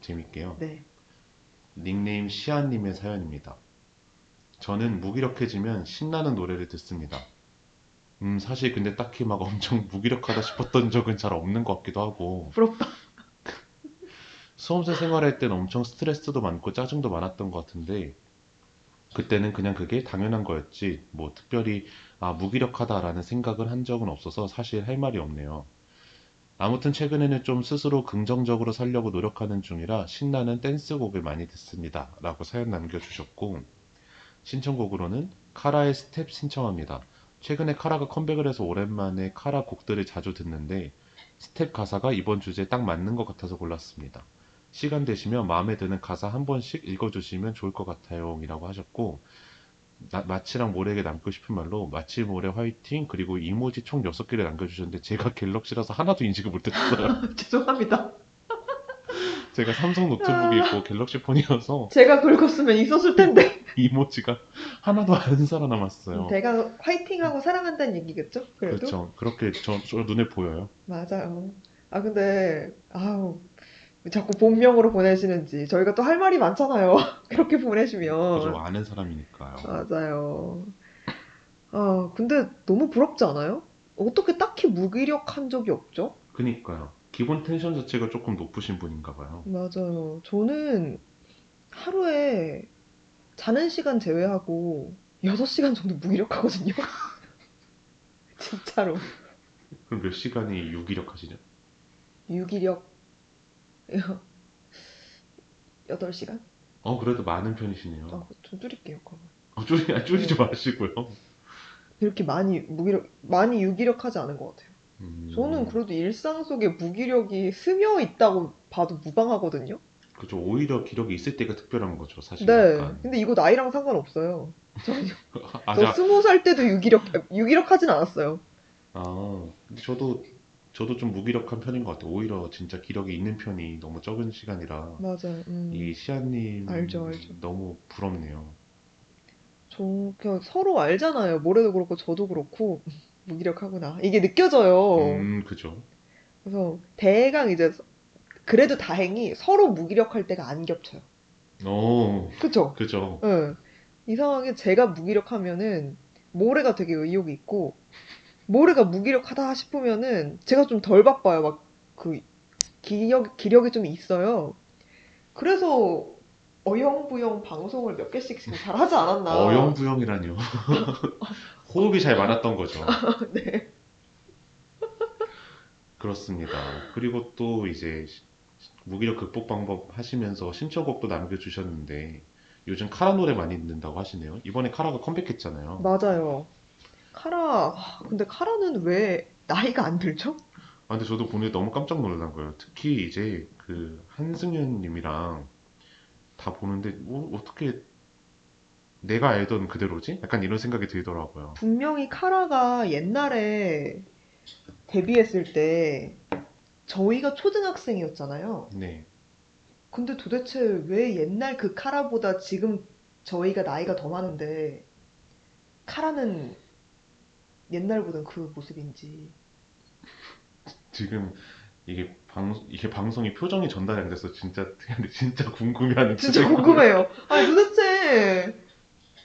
재밌게요. 네. 닉네임 시아님의 사연입니다. 저는 무기력해지면 신나는 노래를 듣습니다. 음, 사실 근데 딱히 막 엄청 무기력하다 싶었던 적은 잘 없는 것 같기도 하고, 부럽다. 수험생 생활할 땐 엄청 스트레스도 많고 짜증도 많았던 것 같은데, 그때는 그냥 그게 당연한 거였지, 뭐 특별히, 아, 무기력하다라는 생각을 한 적은 없어서 사실 할 말이 없네요. 아무튼 최근에는 좀 스스로 긍정적으로 살려고 노력하는 중이라 신나는 댄스곡을 많이 듣습니다. 라고 사연 남겨주셨고, 신청곡으로는 카라의 스텝 신청합니다. 최근에 카라가 컴백을 해서 오랜만에 카라 곡들을 자주 듣는데, 스텝 가사가 이번 주제에 딱 맞는 것 같아서 골랐습니다. 시간 되시면 마음에 드는 가사 한 번씩 읽어주시면 좋을 것 같아요. 이라고 하셨고, 나- 마치랑 모래에게 남고 싶은 말로 마치 모래 화이팅 그리고 이모지 총 6개를 남겨주셨는데 제가 갤럭시라서 하나도 인식을 못했어요. 죄송합니다. 제가 삼성 노트북이 있고 갤럭시 폰이어서 제가 읽었으면 있었을 텐데. 이모지가 하나도 안 살아남았어요. 내가 화이팅하고 사랑한다는 얘기겠죠? 그래도? 그렇죠. 그렇게 저, 저 눈에 보여요. 맞아요. 아, 근데, 아우, 왜 자꾸 본명으로 보내시는지. 저희가 또 할 말이 많잖아요. 그렇게 보내시면. 그죠. 아는 사람이니까요. 맞아요. 아, 근데 너무 부럽지 않아요? 어떻게 딱히 무기력한 적이 없죠? 그니까요. 기본 텐션 자체가 조금 높으신 분인가 봐요. 맞아요. 저는 하루에 자는 시간 제외하고 6시간 정도 무기력하거든요. 진짜로. 그럼 몇 시간이 유기력 하시죠? 유기력 8시간? 어, 그래도 많은 편이시네요. 아, 좀 줄일게요, 그러면. 어, 줄이, 아, 줄이지 마시고요. 이렇게 많이 무기력, 많이 유기력하지 않은 것 같아요. 음, 저는 그래도 일상 속에 무기력이 스며 있다고 봐도 무방하거든요. 그죠. 오히려 기력이 있을 때가 특별한 거죠. 사실 네. 약간. 근데 이거 나이랑 상관없어요. 전혀. 아, 저 자, 스무 살 때도 유기력, 유기력하진 않았어요. 아, 근데 저도, 저도 좀 무기력한 편인 것 같아요. 오히려 진짜 기력이 있는 편이 너무 적은 시간이라. 맞아요. 음. 이 시아님 알죠, 알죠. 너무 부럽네요. 저 그냥 서로 알잖아요. 모래도 그렇고 저도 그렇고 무기력하구나. 이게 느껴져요. 음, 그죠. 그래서 대강 이제 그래도 다행히 서로 무기력할 때가 안 겹쳐요. 오, 그쵸? 그죠. 응. 이상하게 제가 무기력하면은 모래가 되게 의욕이 있고 모래가 무기력하다 싶으면은 제가 좀 덜 바빠요. 막 그 기력 기력이 좀 있어요. 그래서 어영부영 방송을 몇 개씩 지금 잘 하지 않았나. 어영부영이라니요. 호흡이 잘 맞았던 거죠. 네. 그렇습니다. 그리고 또 이제 시- 무기력 극복 방법 하시면서 신청곡도 남겨주셨는데 요즘 카라 노래 많이 듣는다고 하시네요. 이번에 카라가 컴백했잖아요. 맞아요. 카라, 아, 근데 카라는 왜 나이가 안 들죠? 아, 근데 저도 보는데 너무 깜짝 놀란 거예요. 특히 이제 그 한승연 님이랑 다 보는데 뭐 어떻게 내가 알던 그대로지? 약간 이런 생각이 들더라고요. 분명히 카라가 옛날에 데뷔했을 때 저희가 초등학생이었잖아요. 네. 근데 도대체 왜 옛날 그 카라보다 지금 저희가 나이가 더 많은데 카라는 옛날보단 그 모습인지. 지금 이게 방, 이게 방송이 표정이 전달이 안 돼서 진짜, 진짜 궁금해하는 진짜. 궁금해요. 아니 도대체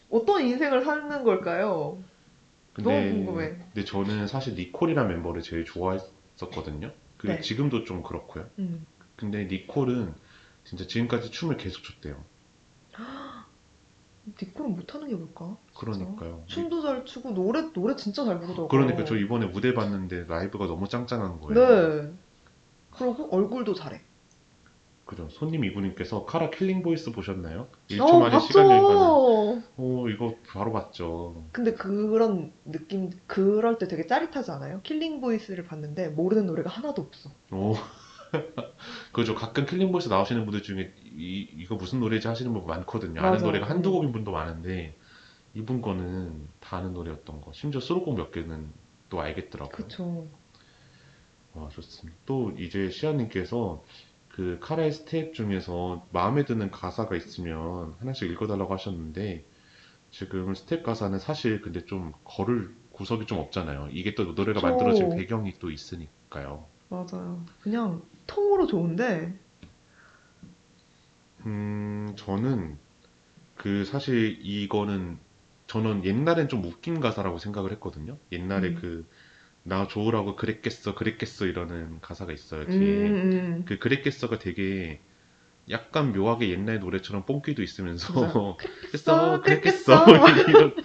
어떤 인생을 사는 걸까요? 너무 근데, 궁금해. 근데 저는 사실 니콜이란 멤버를 제일 좋아했었거든요. 그리고 네. 지금도 좀 그렇고요. 음. 근데 니콜은 진짜 지금까지 춤을 계속 췄대요. 니콜은 못하는 게 뭘까? 진짜. 그러니까요. 춤도 잘 추고 노래 노래 진짜 잘 부르더라고요. 그러니까 저 이번에 무대 봤는데 라이브가 너무 짱짱한 거예요. 네. 그리고 얼굴도 잘해. 그죠. 손님 이분님께서 카라 Killing Voice 보셨나요? 1초 어, 만에 시간 여행 가는. 봤죠. 오, 이거 바로 봤죠. 근데 그런 느낌, 그럴 때 되게 짜릿하지 않아요? Killing Voice를 봤는데 모르는 노래가 하나도 없어. 오. 그죠. 가끔 Killing Voice 나오시는 분들 중에 이, 이거 무슨 노래지 하시는 분 많거든요. 아는 맞아. 노래가 한두 음. 곡인 분도 많은데 이분 거는 다 아는 노래였던 거. 심지어 수록곡 몇 개는 또 알겠더라고요. 그쵸. 와, 좋습니다. 또 이제 시아님께서 그 카라의 스텝 중에서 마음에 드는 가사가 있으면 하나씩 읽어달라고 하셨는데 지금 스텝 가사는 사실 근데 좀 거를 구석이 좀 없잖아요. 이게 또 노래가 그쵸. 만들어진 배경이 또 있으니까요. 맞아요. 그냥 통으로 좋은데, 음, 저는 그 사실 이거는 저는 옛날엔 좀 웃긴 가사라고 생각을 했거든요. 옛날에 음. 그 나 좋으라고 그랬겠어, 그랬겠어 이러는 가사가 있어요, 음, 뒤에. 음. 그 그랬겠어가 되게 약간 묘하게 옛날 노래처럼 뽕기도 있으면서. 그랬어 그랬겠어. 그랬겠어 이런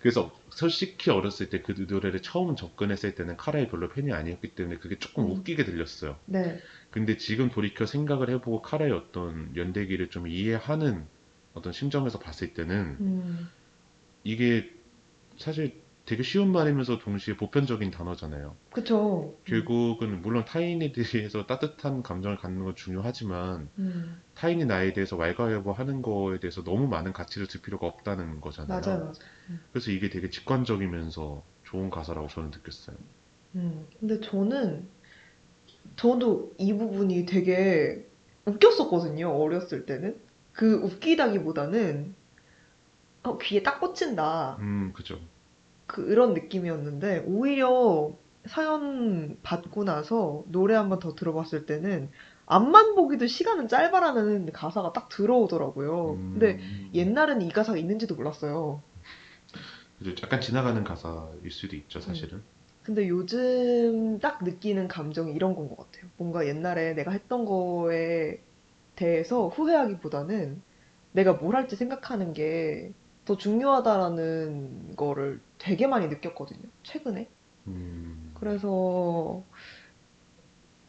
그래서 솔직히 어렸을 때 그 노래를 처음 접근했을 때는 카라의 별로 팬이 아니었기 때문에 그게 조금 음. 웃기게 들렸어요. 네. 근데 지금 돌이켜 생각을 해보고 카라의 어떤 연대기를 좀 이해하는 어떤 심정에서 봤을 때는 음, 이게 사실 되게 쉬운 말이면서 동시에 보편적인 단어잖아요. 그쵸. 결국은 물론 타인에 대해서 따뜻한 감정을 갖는 건 중요하지만 음, 타인이 나에 대해서 왈가왈부하는 거에 대해서 너무 많은 가치를 둘 필요가 없다는 거잖아요. 맞아요, 맞아요. 그래서 이게 되게 직관적이면서 좋은 가사라고 저는 느꼈어요. 음, 근데 저는, 저도 이 부분이 되게 웃겼었거든요, 어렸을 때는. 그 웃기다기보다는, 어, 귀에 딱 꽂힌다. 음, 그죠. 그런 느낌이었는데, 오히려 사연 받고 나서 노래 한 번 더 들어봤을 때는, 앞만 보기도 시간은 짧아라는 가사가 딱 들어오더라고요. 음, 근데 옛날에는 이 가사가 있는지도 몰랐어요. 그죠. 약간 지나가는 가사일 수도 있죠, 사실은. 근데 요즘 딱 느끼는 감정이 이런 건 것 같아요. 뭔가 옛날에 내가 했던 거에 대해서 후회하기보다는 내가 뭘 할지 생각하는 게 더 중요하다라는 거를 되게 많이 느꼈거든요. 최근에. 음, 그래서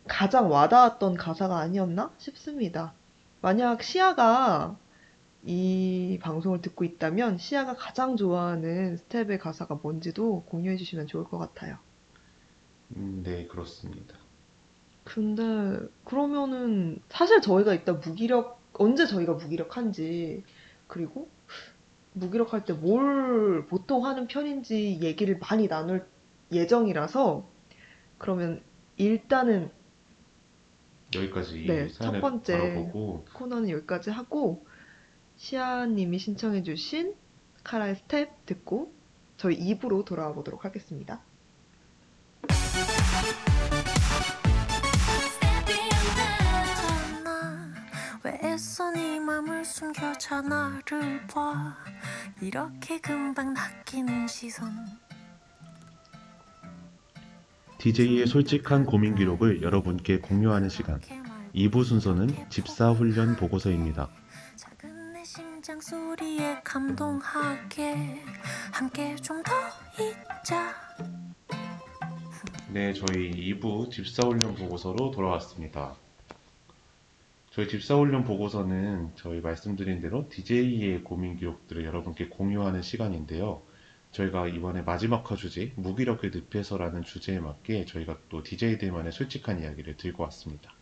가장 와닿았던 가사가 아니었나 싶습니다. 만약 시아가 이 방송을 듣고 있다면 시아가 가장 좋아하는 스텝의 가사가 뭔지도 공유해 주시면 좋을 것 같아요. 음, 네, 그렇습니다. 근데 그러면은 사실 저희가 이따 무기력 언제 저희가 무기력한지 그리고 무기력할 때 뭘 보통 하는 편인지 얘기를 많이 나눌 예정이라서 그러면 일단은 여기까지 네, 첫 번째. 바라보고 코너는 여기까지 하고 시아님이 신청해주신 카라의 스텝 듣고 저희 2부로 돌아와 보도록 하겠습니다. 왜 애써 네 맘을 숨겨 자 나를 봐 이렇게 금방 낚이는 시선 DJ의 솔직한 고민 기록을 여러분께 공유하는 시간. 2부 순서는 집사 훈련 보고서입니다. 작은 내 심장 소리에 감동하게 함께 좀 더 있자 네, 저희 2부 집사훈련 보고서로 돌아왔습니다. 저희 집사훈련 보고서는 저희 말씀드린 대로 DJ의 고민 기록들을 여러분께 공유하는 시간인데요. 저희가 이번에 마지막 화 주제, 무기력을 늪에서라는 주제에 맞게 저희가 또 DJ들만의 솔직한 이야기를 들고 왔습니다.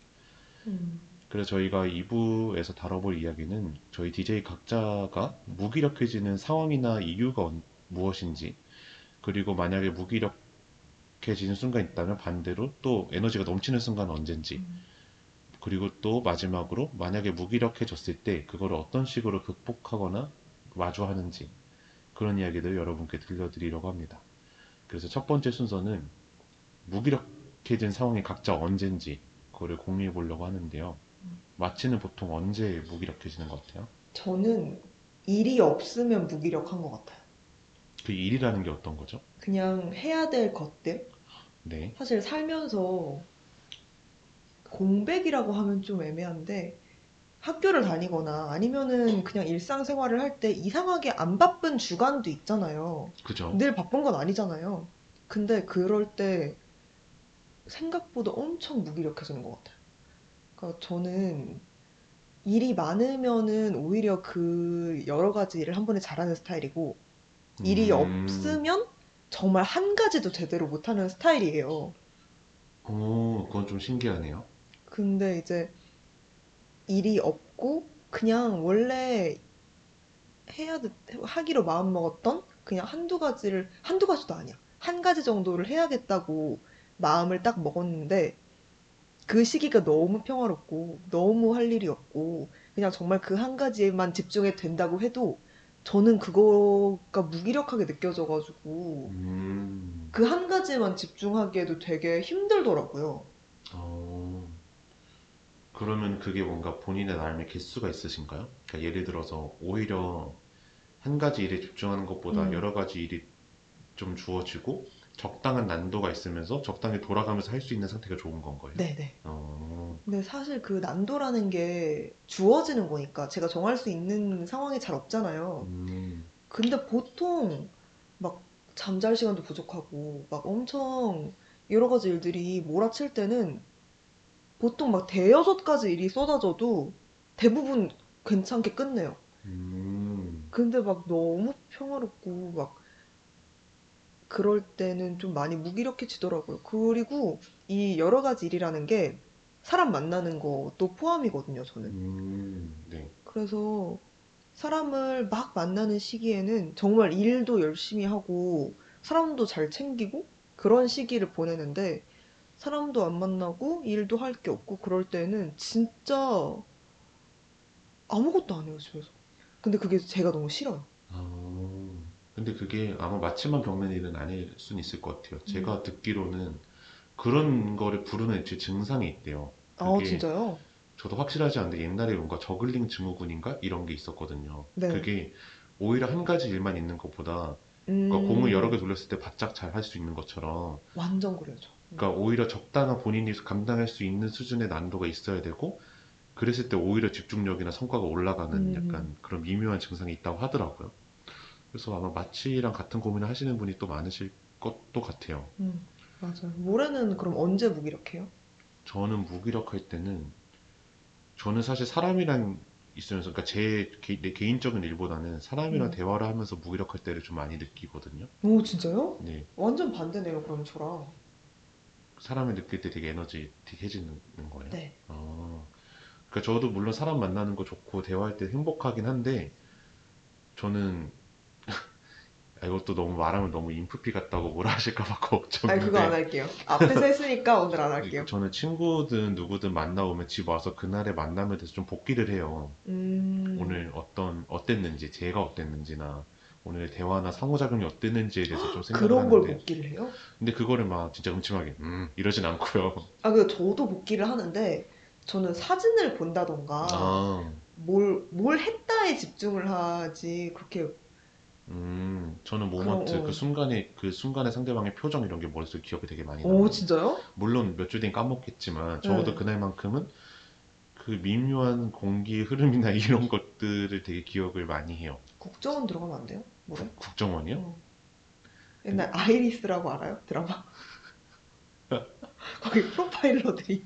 음. 그래서 저희가 2부에서 다뤄볼 이야기는 저희 DJ 각자가 무기력해지는 상황이나 이유가 언- 무엇인지, 그리고 만약에 무기력 해지는 순간이 있다면 반대로 또 에너지가 넘치는 순간은 언젠지, 음. 그리고 또 마지막으로 만약에 무기력해졌을 때 그거를 어떤 식으로 극복하거나 마주하는지 그런 이야기들 여러분께 들려드리려고 합니다. 그래서 첫 번째 순서는 무기력해진 상황이 각자 언젠지 그거를 공유해 보려고 하는데요. 마치는 보통 언제 무기력해지는 것 같아요? 저는 일이 없으면 무기력한 것 같아요. 그 일이라는 게 어떤 거죠? 그냥 해야 될 것들. 네. 사실 살면서 공백이라고 하면 좀 애매한데 학교를 다니거나 아니면은 그냥 일상생활을 할 때 이상하게 안 바쁜 주간도 있잖아요. 그죠? 늘 바쁜 건 아니잖아요. 근데 그럴 때 생각보다 엄청 무기력해지는 것 같아요. 그러니까 저는 일이 많으면은 오히려 그 여러 가지 일을 한 번에 잘하는 스타일이고 일이 음. 없으면 정말 한 가지도 제대로 못하는 스타일이에요. 오, 그건 좀 신기하네요. 근데 이제 일이 없고 그냥 원래 해야 돼- 하기로 마음 먹었던 그냥 한두 가지를 한두 가지도 아니야. 한 가지 정도를 해야겠다고 마음을 딱 먹었는데 그 시기가 너무 평화롭고 너무 할 일이 없고 그냥 정말 그 한 가지에만 집중해 된다고 해도 저는 그거가 무기력하게 느껴져가지고 음. 그 한 가지에만 집중하기에도 되게 힘들더라고요. 어, 그러면 그게 뭔가 본인의 나름의 개수가 있으신가요? 그러니까 예를 들어서 오히려 한 가지 일에 집중하는 것보다 음. 여러 가지 일이 좀 주어지고 적당한 난도가 있으면서 적당히 돌아가면서 할 수 있는 상태가 좋은 건 거예요? 네네. 어, 근데 사실 그 난도라는 게 주어지는 거니까 제가 정할 수 있는 상황이 잘 없잖아요. 음, 근데 보통 막 잠잘 시간도 부족하고 막 엄청 여러 가지 일들이 몰아칠 때는 보통 막 대여섯 가지 일이 쏟아져도 대부분 괜찮게 끝내요. 음, 근데 막 너무 평화롭고 막 그럴 때는 좀 많이 무기력해지더라고요. 그리고 이 여러 가지 일이라는 게 사람 만나는 것도 포함이거든요, 저는. 음, 네. 그래서 사람을 막 만나는 시기에는 정말 일도 열심히 하고 사람도 잘 챙기고 그런 시기를 보내는데 사람도 안 만나고 일도 할 게 없고 그럴 때는 진짜 아무것도 안 해요, 집에서. 근데 그게 제가 너무 싫어요. 아, 근데 그게 아마 마취만 겪는 일은 아닐 수는 있을 것 같아요. 제가 음. 듣기로는 그런 거를 부르는 제 증상이 있대요. 아, 진짜요? 저도 확실하지 않은데 옛날에 뭔가 저글링 증후군인가 이런 게 있었거든요. 네. 그게 오히려 한 가지 일만 있는 것보다 음, 그러니까 공을 여러 개 돌렸을 때 바짝 잘 할 수 있는 것처럼 완전 그래요, 저. 그러니까 오히려 적당한 본인이 감당할 수 있는 수준의 난도가 있어야 되고 그랬을 때 오히려 집중력이나 성과가 올라가는 음. 약간 그런 미묘한 증상이 있다고 하더라고요. 그래서 아마 마취랑 같은 고민을 하시는 분이 또 많으실 것도 같아요. 음, 맞아요. 모레는 그럼 언제 무기력해요? 저는 무기력할 때는 저는 사실 사람이랑 있으면서 그러니까 제 개, 내 개인적인 일보다는 사람이랑 음. 대화를 하면서 무기력할 때를 좀 많이 느끼거든요. 오, 진짜요? 네, 완전 반대네요, 그럼 저랑. 사람을 느낄 때 되게 에너지틱해지는 거예요. 네. 아, 그러니까 저도 물론 사람 만나는 거 좋고 대화할 때 행복하긴 한데 저는 아, 이것도 너무 말하면 너무 인프피 같다고 뭐라 하실까 봐 아니, 걱정인데 그거 안 할게요. 앞에서 했으니까 오늘 안 할게요. 저는 친구든 누구든 만나오면 집 와서 그날의 만남에 대해서 좀 복기를 해요. 음, 오늘 어떤 어땠는지 제가 어땠는지나 오늘 대화나 상호작용이 어땠는지에 대해서 좀 생각을 그런 걸 하는데 복기를 해요? 근데 그거를 막 진짜 음침하게 음 이러진 않고요. 아, 그 저도 복기를 하는데 저는 사진을 본다던가 아, 뭘, 뭘 했다에 집중을 하지 그렇게 음 저는 moment 그럼, 어. 그 순간에 그 순간의 상대방의 표정 이런 게 머릿속에 기억이 되게 많이 오 나요. 진짜요? 물론 몇 주 뒤엔 까먹겠지만 적어도 네. 그날만큼은 그 미묘한 공기 흐름이나 이런 것들을 되게 기억을 많이 해요. 국정원 들어가면 안 돼요? 뭐래? 국정원이요? 어. 옛날 아이리스라고 알아요? 드라마? 거기 프로파일러들이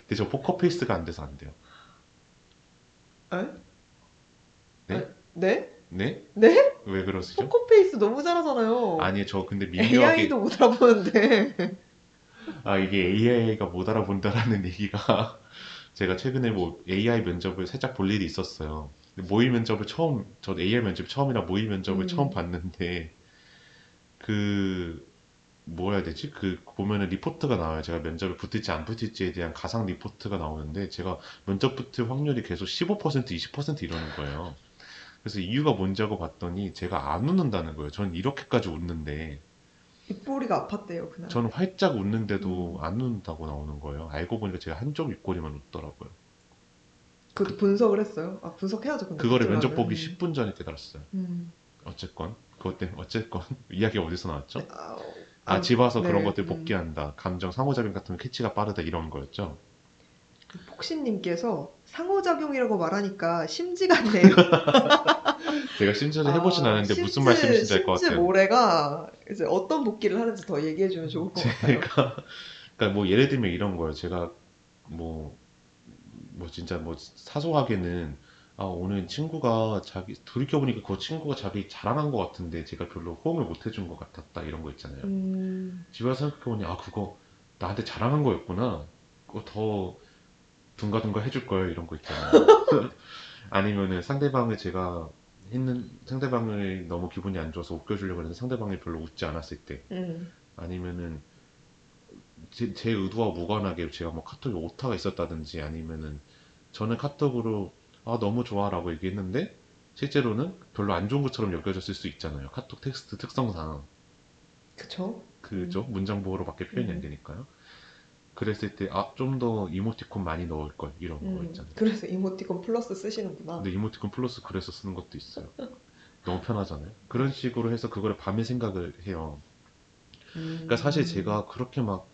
근데 저 포커페이스가 안 돼서 안 돼요. 에? 네? 아, 네? 네? 네? 왜 그러시죠? 포커페이스 너무 잘하잖아요. 아니 저 근데 미묘하게 AI도 못 알아보는데. 아 이게 AI가 못 알아본다라는 얘기가 제가 최근에 뭐 AI 면접을 살짝 볼 일이 있었어요. 모의 면접을 처음 저 AI 면접 처음이라 모의 면접을 음. 처음 봤는데 그 뭐라 해야 되지? 그 보면은 리포트가 나와요. 제가 면접에 붙을지 안 붙을지에 대한 가상 리포트가 나오는데 제가 면접 붙을 확률이 계속 15% 20% 이러는 거예요. 그래서 이유가 뭔지 하고 봤더니 제가 안 웃는다는 거예요. 저는 이렇게까지 웃는데 입꼬리가 아팠대요 그날. 저는 활짝 웃는데도 음. 안 웃는다고 나오는 거예요. 알고 보니까 제가 한쪽 입꼬리만 웃더라고요. 그것도 분석을 했어요. 아 분석해야죠. 근데 그거를. 면접 보기 10분 전에 깨달았어요. 음. 어쨌건 그것 때문에 어쨌건 이야기가 어디서 나왔죠? 아, 아, 집 와서 그런 네, 것들 음. 복귀한다. 감정 상호작용 같은 거 캐치가 빠르다 이런 거였죠. 폭신님께서 상호작용이라고 말하니까 심지 같네요. 제가 심지어 해보진 아, 않았는데 무슨 말씀이신지 알 것 같아요. 모래가 이제 어떤 복귀를 하는지 더 얘기해주면 좋을 것 같아요. 제가 그러니까 뭐 예를 들면 이런 거예요. 제가 뭐뭐 진짜 뭐 사소하게는 아 오늘 친구가 자기 돌이켜보니까 그 친구가 자기 자랑한 것 같은데 제가 별로 호응을 못 해준 것 같았다 이런 거 있잖아요. 음, 집에 와서 생각해보니 아 그거 나한테 자랑한 거였구나. 그거 더 둥가둥가 해줄 거예요 이런 거 있잖아요. 아니면은 상대방을 제가 했는 상대방을 너무 기분이 안 좋아서 웃겨주려고 했는데 상대방이 별로 웃지 않았을 때 음, 아니면은 제, 제 의도와 무관하게 제가 뭐 카톡에 오타가 있었다든지 아니면은 저는 카톡으로 아 너무 좋아라고 얘기했는데 실제로는 별로 안 좋은 것처럼 여겨졌을 수 있잖아요. 카톡 텍스트 특성상 그쵸? 그죠 문장 보호로밖에 표현이 안 음. 되니까요. 그랬을 때 아 좀 더 이모티콘 많이 넣을 걸 이런 거 음, 있잖아요. 그래서 이모티콘 플러스 쓰시는구나. 근데 이모티콘 플러스 그래서 쓰는 것도 있어요. 너무 편하잖아요. 그런 식으로 해서 그거를 밤에 생각을 해요. 음. 그러니까 사실 제가 그렇게 막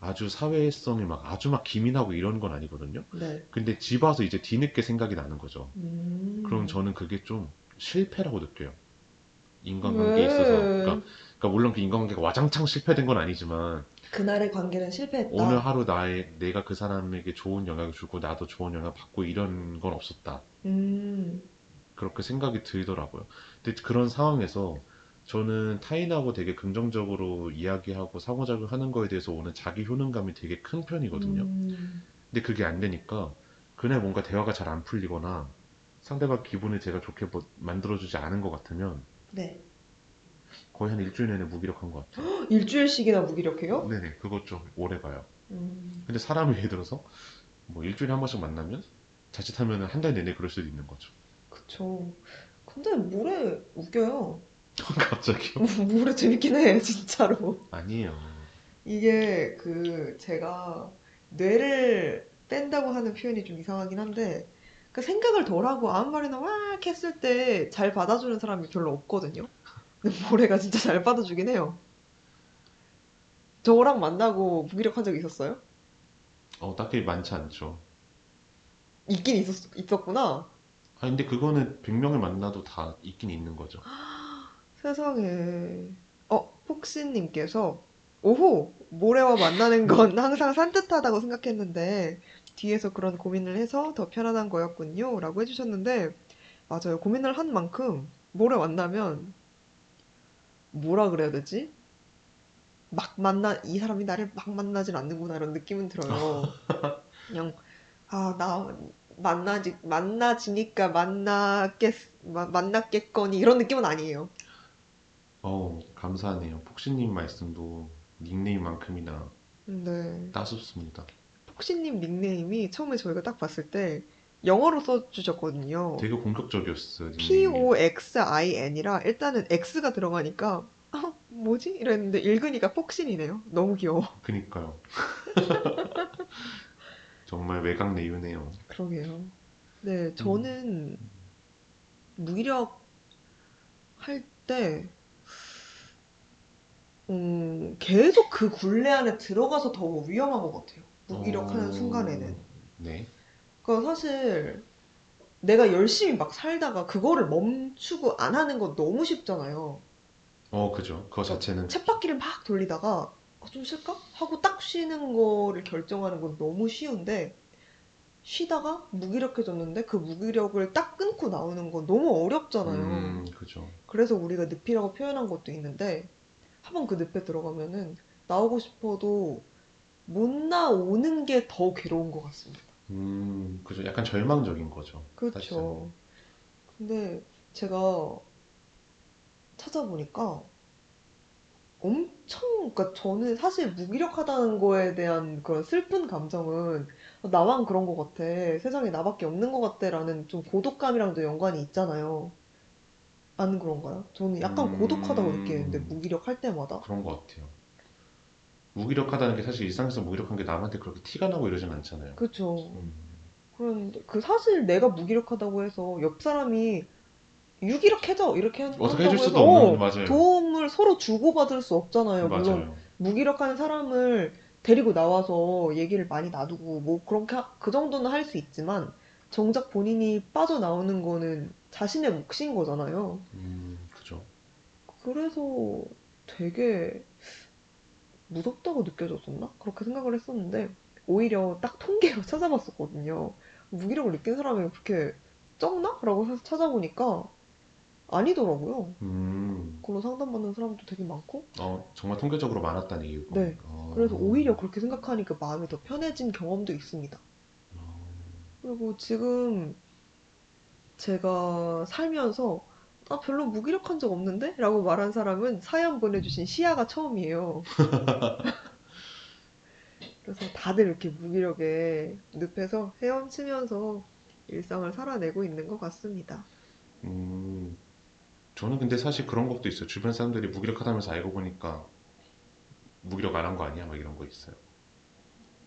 아주 사회성이 막 아주 막 기민하고 이런 건 아니거든요. 네. 근데 집 와서 이제 뒤늦게 생각이 나는 거죠. 음. 그럼 저는 그게 좀 실패라고 느껴요. 인간관계에 왜? 있어서. 그러니까, 그러니까 물론 그 인간관계가 와장창 실패된 건 아니지만 그날의 관계는 실패했다. 오늘 하루 나의 내가 그 사람에게 좋은 영향을 주고 나도 좋은 영향 받고 이런 건 없었다. 음, 그렇게 생각이 들더라고요. 근데 그런 상황에서 저는 타인하고 되게 긍정적으로 이야기하고 상호작용하는 거에 대해서 오는 자기 효능감이 되게 큰 편이거든요. 음, 근데 그게 안 되니까 그날 뭔가 대화가 잘 안 풀리거나 상대방 기분을 제가 좋게 뭐 만들어주지 않은 것 같으면 네. 거의 한 일주일 내내 무기력한 것 같아요. 일주일씩이나 무기력해요? 네네, 그것 좀 오래 가요. 음, 근데 사람을 예를 들어서 뭐 일주일에 한 번씩 만나면 자칫하면 한 달 내내 그럴 수도 있는 거죠. 그쵸. 근데 모래 웃겨요. 갑자기요? 모래 재밌긴 해, 진짜로. 아니에요. 이게 그 제가 뇌를 뺀다고 하는 표현이 좀 이상하긴 한데 그 생각을 덜 하고 아무 말이나 막 했을 때 잘 받아주는 사람이 별로 없거든요. 근데 모래가 진짜 잘 받아주긴 해요. 저랑 만나고 무기력한 적 있었어요? 어, 딱히 많지 않죠. 있긴 있었, 있었구나. 아, 근데 그거는 100명을 만나도 다 있긴 있는 거죠. 세상에. 어, 폭신님께서 오호! 모래와 만나는 건 항상 산뜻하다고 생각했는데 뒤에서 그런 고민을 해서 더 편안한 거였군요. 라고 해주셨는데 맞아요. 고민을 한 만큼 모래 만나면 뭐라 그래야 되지? 막 만나, 이 사람이 나를 막 만나진 않는구나 이런 느낌은 들어요. 그냥 아, 나 만나지, 만나지니까 만나겠, 마- 만났겠거니 이런 느낌은 아니에요. 어, 감사하네요. 폭신님 말씀도 닉네임만큼이나 네. 따숩습니다. 폭신님 닉네임이 처음에 저희가 딱 봤을 때 영어로 써주셨거든요. 되게 공격적이었어요, 닉네임이. P-O-X-I-N이라 일단은 X가 들어가니까 아, 뭐지? 이랬는데 읽으니까 폭신이네요. 너무 귀여워. 그니까요. 정말 외곽 내유네요. 그러게요. 네, 저는 무기력 할 때, 음, 계속 그 굴레 안에 들어가서 더 위험한 것 같아요. 무기력하는 어, 순간에는. 네. 그러니까 사실 내가 열심히 막 살다가 그거를 멈추고 안 하는 건 너무 쉽잖아요. 어, 그죠. 그거 자체는 쳇바퀴를 막 돌리다가 어, 좀 쉴까? 하고 딱 쉬는 거를 결정하는 건 너무 쉬운데 쉬다가 무기력해졌는데 그 무기력을 딱 끊고 나오는 건 너무 어렵잖아요. 음, 그죠. 그래서 우리가 늪이라고 표현한 것도 있는데 한번 그 늪에 들어가면은 나오고 싶어도 못 나오는 게 더 괴로운 것 같습니다. 음, 그죠. 약간 절망적인 거죠. 그렇죠. 근데 제가 찾아보니까 엄청, 그러니까 저는 사실 무기력하다는 거에 대한 그런 슬픈 감정은 나만 그런 것 같아. 세상에 나밖에 없는 것 같아라는 좀 고독감이랑도 연관이 있잖아요. 안 그런가요? 저는 약간 음. 고독하다고 느끼는데 무기력할 때마다. 그런 것 같아요. 무기력하다는 게 사실 일상에서 무기력한 게 남한테 그렇게 티가 나고 이러진 않잖아요. 그렇죠. 음, 그런데 그 사실 내가 무기력하다고 해서 옆 사람이 유기력해져 이렇게 한- 어떻게 한다고 해줄 수도 없는, 어, 맞아요. 도움을 서로 주고받을 수 없잖아요. 물론 맞아요. 무기력한 사람을 데리고 나와서 얘기를 많이 나누고 뭐 그렇게 하- 그 정도는 할 수 있지만 정작 본인이 빠져나오는 거는 자신의 몫인 거잖아요. 음, 그죠. 그래서 되게 무섭다고 느껴졌었나? 그렇게 생각을 했었는데 오히려 딱 통계로 찾아봤었거든요. 무기력을 느낀 사람이 그렇게 적나? 라고 해서 찾아보니까 아니더라고요. 음, 그걸로 상담받는 사람도 되게 많고 어, 정말 통계적으로 많았다는 얘기고. 네. 어, 그래서 오히려 그렇게 생각하니까 마음이 더 편해진 경험도 있습니다. 어, 그리고 지금 제가 살면서 아, 별로 무기력한 적 없는데? 라고 말한 사람은 사연 보내주신 시아가 처음이에요. 그래서 다들 이렇게 무기력에 늪에서 헤엄치면서 일상을 살아내고 있는 것 같습니다. 음, 저는 근데 사실 그런 것도 있어요. 주변 사람들이 무기력하다면서 알고 보니까 무기력 안 한 거 아니야? 막 이런 거 있어요.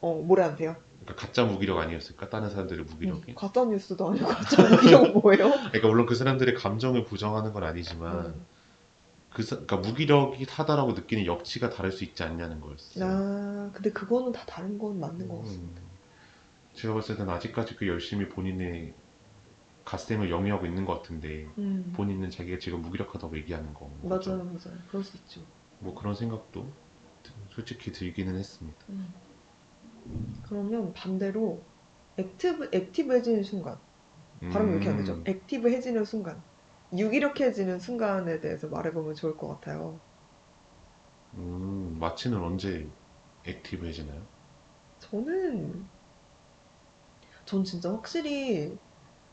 어, 뭐래한테요? 그러니까 가짜 무기력 아니었을까? 다른 사람들의 무기력이? 가짜 뉴스도 아니고 가짜 무기력 뭐예요? 그러니까 물론 그 사람들의 감정을 부정하는 건 아니지만 음. 그 사- 그러니까 무기력이 하다라고 느끼는 역치가 다를 수 있지 않냐는 거였어요. 아, 근데 그거는 다 다른 건 맞는 것 같습니다. 음, 제가 봤을 때는 아직까지 그 열심히 본인의 갓생을 영위하고 있는 것 같은데 음. 본인은 자기가 지금 무기력하다고 얘기하는 거 맞아요, 맞아요. 그럴 수 있죠. 뭐 그런 생각도 솔직히 들기는 했습니다. 음. 그러면 반대로 active active해지는 순간 발음이 왜 이렇게 안 되죠? 음, active해지는 순간 유기력해지는 순간에 대해서 말해보면 좋을 것 같아요. 음, 마치는 언제 액티브해지나요? 저는 전 진짜 확실히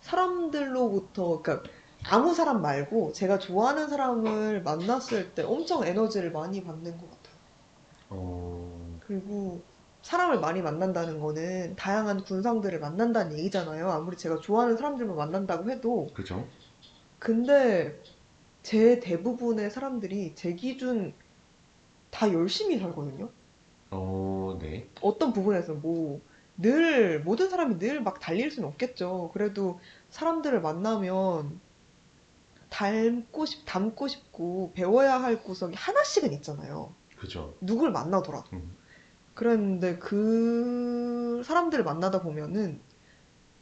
사람들로부터 그러니까 아무 사람 말고 제가 좋아하는 사람을 만났을 때 엄청 에너지를 많이 받는 것 같아요. 어, 그리고 사람을 많이 만난다는 거는 다양한 군상들을 만난다는 얘기잖아요. 아무리 제가 좋아하는 사람들만 만난다고 해도. 그죠? 근데 제 대부분의 사람들이 제 기준 다 열심히 살거든요. 어, 네. 어떤 부분에서 뭐 늘 모든 사람이 늘 막 달릴 수는 없겠죠. 그래도 사람들을 만나면 닮고 싶 닮고 싶고 배워야 할 구석이 하나씩은 있잖아요. 그죠? 누굴 만나더라도. 음, 그랬는데 그 사람들을 만나다 보면은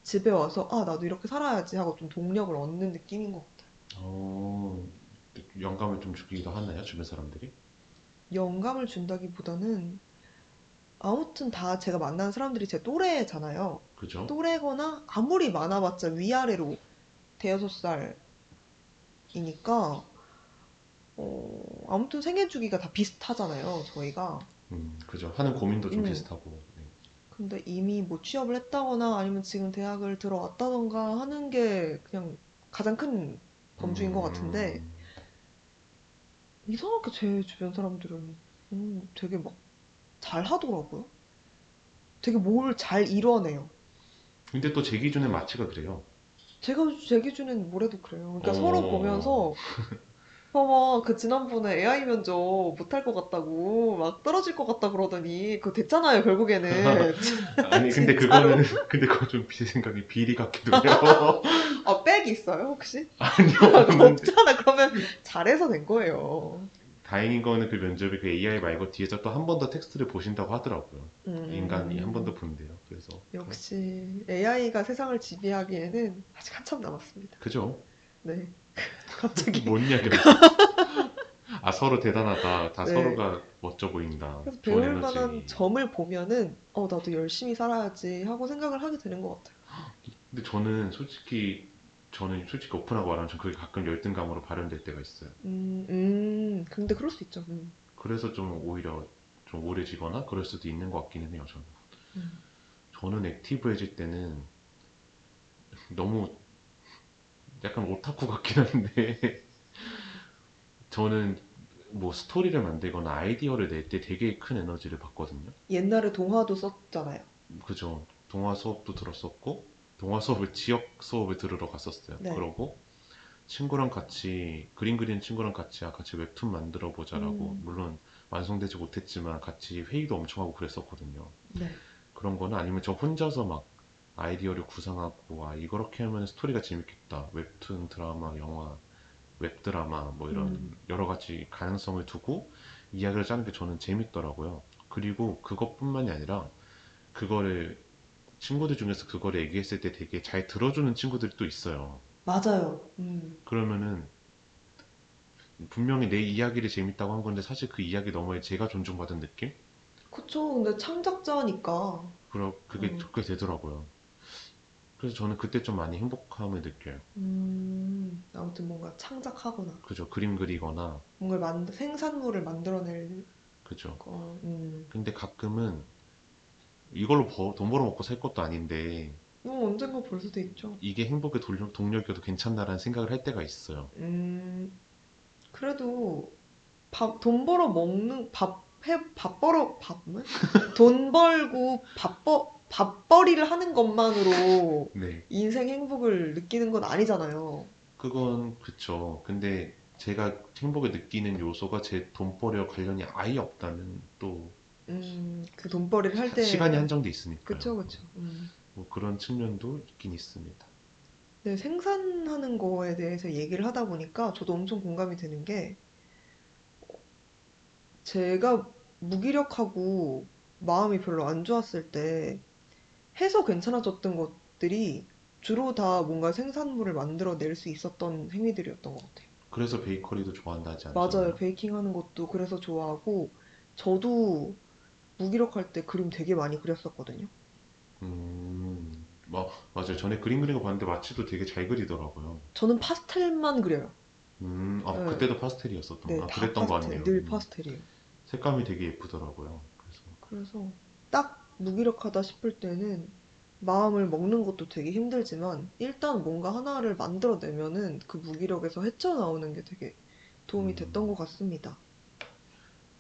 집에 와서 아 나도 이렇게 살아야지 하고 좀 동력을 얻는 느낌인 것 같아요. 어, 영감을 좀 주기도 하나요? 주변 사람들이? 영감을 준다기보다는 아무튼 다 제가 만난 사람들이 제 또래잖아요. 그죠? 또래거나 아무리 많아봤자 위아래로 대여섯 살이니까 어, 아무튼 생애 주기가 다 비슷하잖아요. 저희가. 음, 그죠. 하는 고민도 좀 음. 비슷하고. 네. 근데 이미 뭐 취업을 했다거나 아니면 지금 대학을 들어왔다던가 하는 게 그냥 가장 큰 범주인 것 같은데 음, 이상하게 제 주변 사람들은 음, 되게 막 잘하더라고요. 되게 뭘 잘 이뤄내요. 근데 또 제 기준엔 마취가 그래요. 제가 제 기준엔 뭐래도 그래요. 그러니까 어. 서로 보면서 봐봐, 그 지난번에 AI 면접 못할 것 같다고 막 떨어질 것 같다 그러더니 그거 됐잖아요, 결국에는. 아니 근데 진짜로? 그거는 근데 그거 좀제 생각에 비리 같기도 해요. 아, 백이 있어요, 혹시? 아니요. 아, 없는데. 없잖아. 그러면 잘해서 된 거예요. 다행인 거는 그 면접에 그 AI 말고 뒤에서 또 한 번 더 텍스트를 보신다고 하더라고요. 음. 인간이 한 번 더 본대요. 그래서 역시 AI가 세상을 지배하기에는 아직 한참 남았습니다. 그죠? 네. 갑자기. 뭔 이야기를 아 서로 대단하다. 다 네. 서로가 멋져 보인다. 그래서 배울 에너지. 만한 점을 보면은 어 나도 열심히 살아야지 하고 생각을 하게 되는 것 같아요. 근데 저는 솔직히 저는 솔직히 오픈하고 말하면 전 그게 가끔 열등감으로 발현될 때가 있어요. 음, 음, 근데 그럴 수 있죠. 음. 그래서 좀 오히려 좀 오래지거나 그럴 수도 있는 것 같기는 해요. 저는. 음. 저는 액티브해질 때는 너무 약간 오타쿠 같긴 한데 저는 뭐 스토리를 만들거나 아이디어를 낼 때 되게 큰 에너지를 받거든요. 옛날에 동화도 썼잖아요. 그죠. 동화 수업도 들었었고 동화 수업을 지역 수업을 들으러 갔었어요. 네. 그러고 친구랑 같이 그림 그리는 친구랑 같이 아, 같이 웹툰 만들어 보자라고 음. 물론 완성되지 못했지만 같이 회의도 엄청 하고 그랬었거든요. 네. 그런 거는 아니면 저 혼자서 막 아이디어를 구상하고 아 이렇게 하면 스토리가 재밌겠다 웹툰 드라마 영화 웹드라마 뭐 이런 음. 여러 가지 가능성을 두고 이야기를 짜는 게 저는 재밌더라고요 그리고 그것뿐만이 아니라 그거를 친구들 중에서 그거를 얘기했을 때 되게 잘 들어주는 친구들이 또 있어요 맞아요. 음. 그러면은 분명히 내 이야기를 재밌다고 한 건데 사실 그 이야기 너머에 제가 존중받은 느낌? 그쵸. 근데 창작자니까. 그러, 그게 음. 그게 되더라고요. 그래서 저는 그때 좀 많이 행복함을 느껴요. 음, 아무튼 뭔가 창작하거나 그죠. 그림 그리거나, 뭔가를 만 생산물을 만들어낼 그죠. 거. 음. 근데 가끔은 이걸로 버- 돈 벌어먹고 살 것도 아닌데, 이거 언젠가 볼 수도 있죠. 이게 행복의 동력, 동력이어도 괜찮나라는 생각을 할 때가 있어요. 음, 그래도 밥, 돈 벌어 먹는 밥, 해, 밥 벌어 밥은? 돈 벌고 밥 벌, 밥벌이를 하는 것만으로 네. 인생 행복을 느끼는 건 아니잖아요. 그건 그쵸. 근데 제가 행복을 느끼는 요소가 제 돈벌이와 관련이 아예 없다면 또 음, 그 돈벌이를 할 때. 시간이 한정돼 있으니까요. 그쵸, 그쵸. 음. 뭐 그런 측면도 있긴 있습니다. 네, 생산하는 거에 대해서 얘기를 하다 보니까 저도 엄청 공감이 되는 게 제가 무기력하고 마음이 별로 안 좋았을 때 해서 괜찮아졌던 것들이 주로 다 뭔가 생산물을 만들어낼 수 있었던 행위들이었던 것 같아요. 그래서 베이커리도 좋아한다 하지 맞아요. 않잖아요. 베이킹 하는 것도 그래서 좋아하고 저도 무기력할 때 그림 되게 많이 그렸었거든요. 음, 마, 맞아요. 전에 그림 그리는 거 봤는데 마치도 되게 잘 그리더라고요. 저는 파스텔만 그려요. 음, 아, 네. 그때도 파스텔이었었던 네, 아, 다 그랬던 거 파스텔, 같네요. 늘 음. 파스텔이에요. 색감이 되게 예쁘더라고요. 그래서 그래서 딱 무기력하다 싶을 때는 마음을 먹는 것도 되게 힘들지만 일단 뭔가 하나를 만들어내면은 그 무기력에서 헤쳐나오는 게 되게 도움이 음. 됐던 것 같습니다.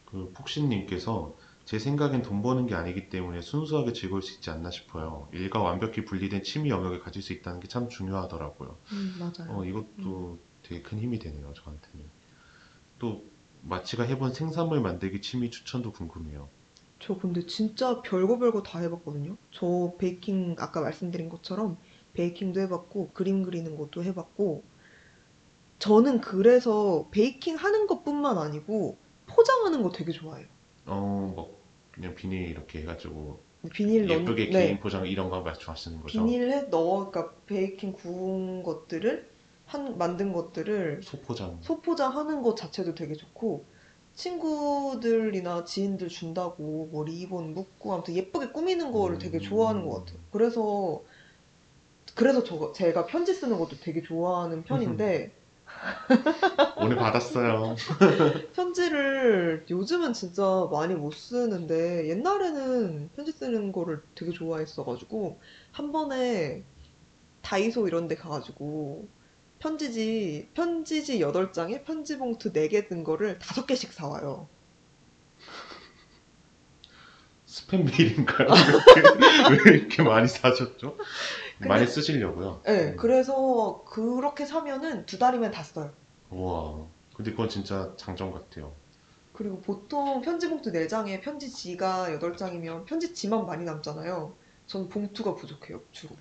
그 폭신님께서 제 생각엔 돈 버는 게 아니기 때문에 순수하게 즐거울 수 있지 않나 싶어요. 일과 완벽히 분리된 취미 영역을 가질 수 있다는 게 참 중요하더라고요. 음, 맞아요. 어, 이것도 되게 큰 힘이 되네요, 저한테는. 또 마치가 해본 생산물 만들기 취미 추천도 궁금해요. 저 근데 진짜 별거 별거 다 해봤거든요. 저 베이킹 아까 말씀드린 것처럼 베이킹도 해봤고 그림 그리는 것도 해봤고 저는 그래서 베이킹 하는 것뿐만 아니고 포장하는 거 되게 좋아해요. 어, 뭐 그냥 비닐 이렇게 해가지고 비닐 넣 예쁘게 네. 개인 포장 이런 거 말씀하시는 거죠? 비닐에 넣어, 그러니까 베이킹 구운 것들을 한 만든 것들을 소포장. 소포장 하는 것 자체도 되게 좋고 친구들이나 지인들 준다고 뭐 리본 묶고 아무튼 예쁘게 꾸미는 거를 되게 좋아하는 것 같아요. 그래서 그래서 저 제가 편지 쓰는 것도 되게 좋아하는 편인데 오늘 받았어요. 편지를 요즘은 진짜 많이 못 쓰는데 옛날에는 편지 쓰는 거를 되게 좋아했어가지고 한 번에 다이소 이런 데 가가지고 편지지 편지지 8장에 편지 봉투 4개 든 거를 5개씩 사 와요. 스팸 메일인가요? 왜 이렇게, 많이 사셨죠? 근데- 많이 쓰시려고요? 네, 음. 그래서 그렇게 사면은 두 달이면 다 써요. 우와, 근데 그건 진짜 장점 같아요. 그리고 보통 편지 봉투 4장에 편지지가 8장이면 편지지만 많이 남잖아요. 저는 봉투가 부족해요, 주로.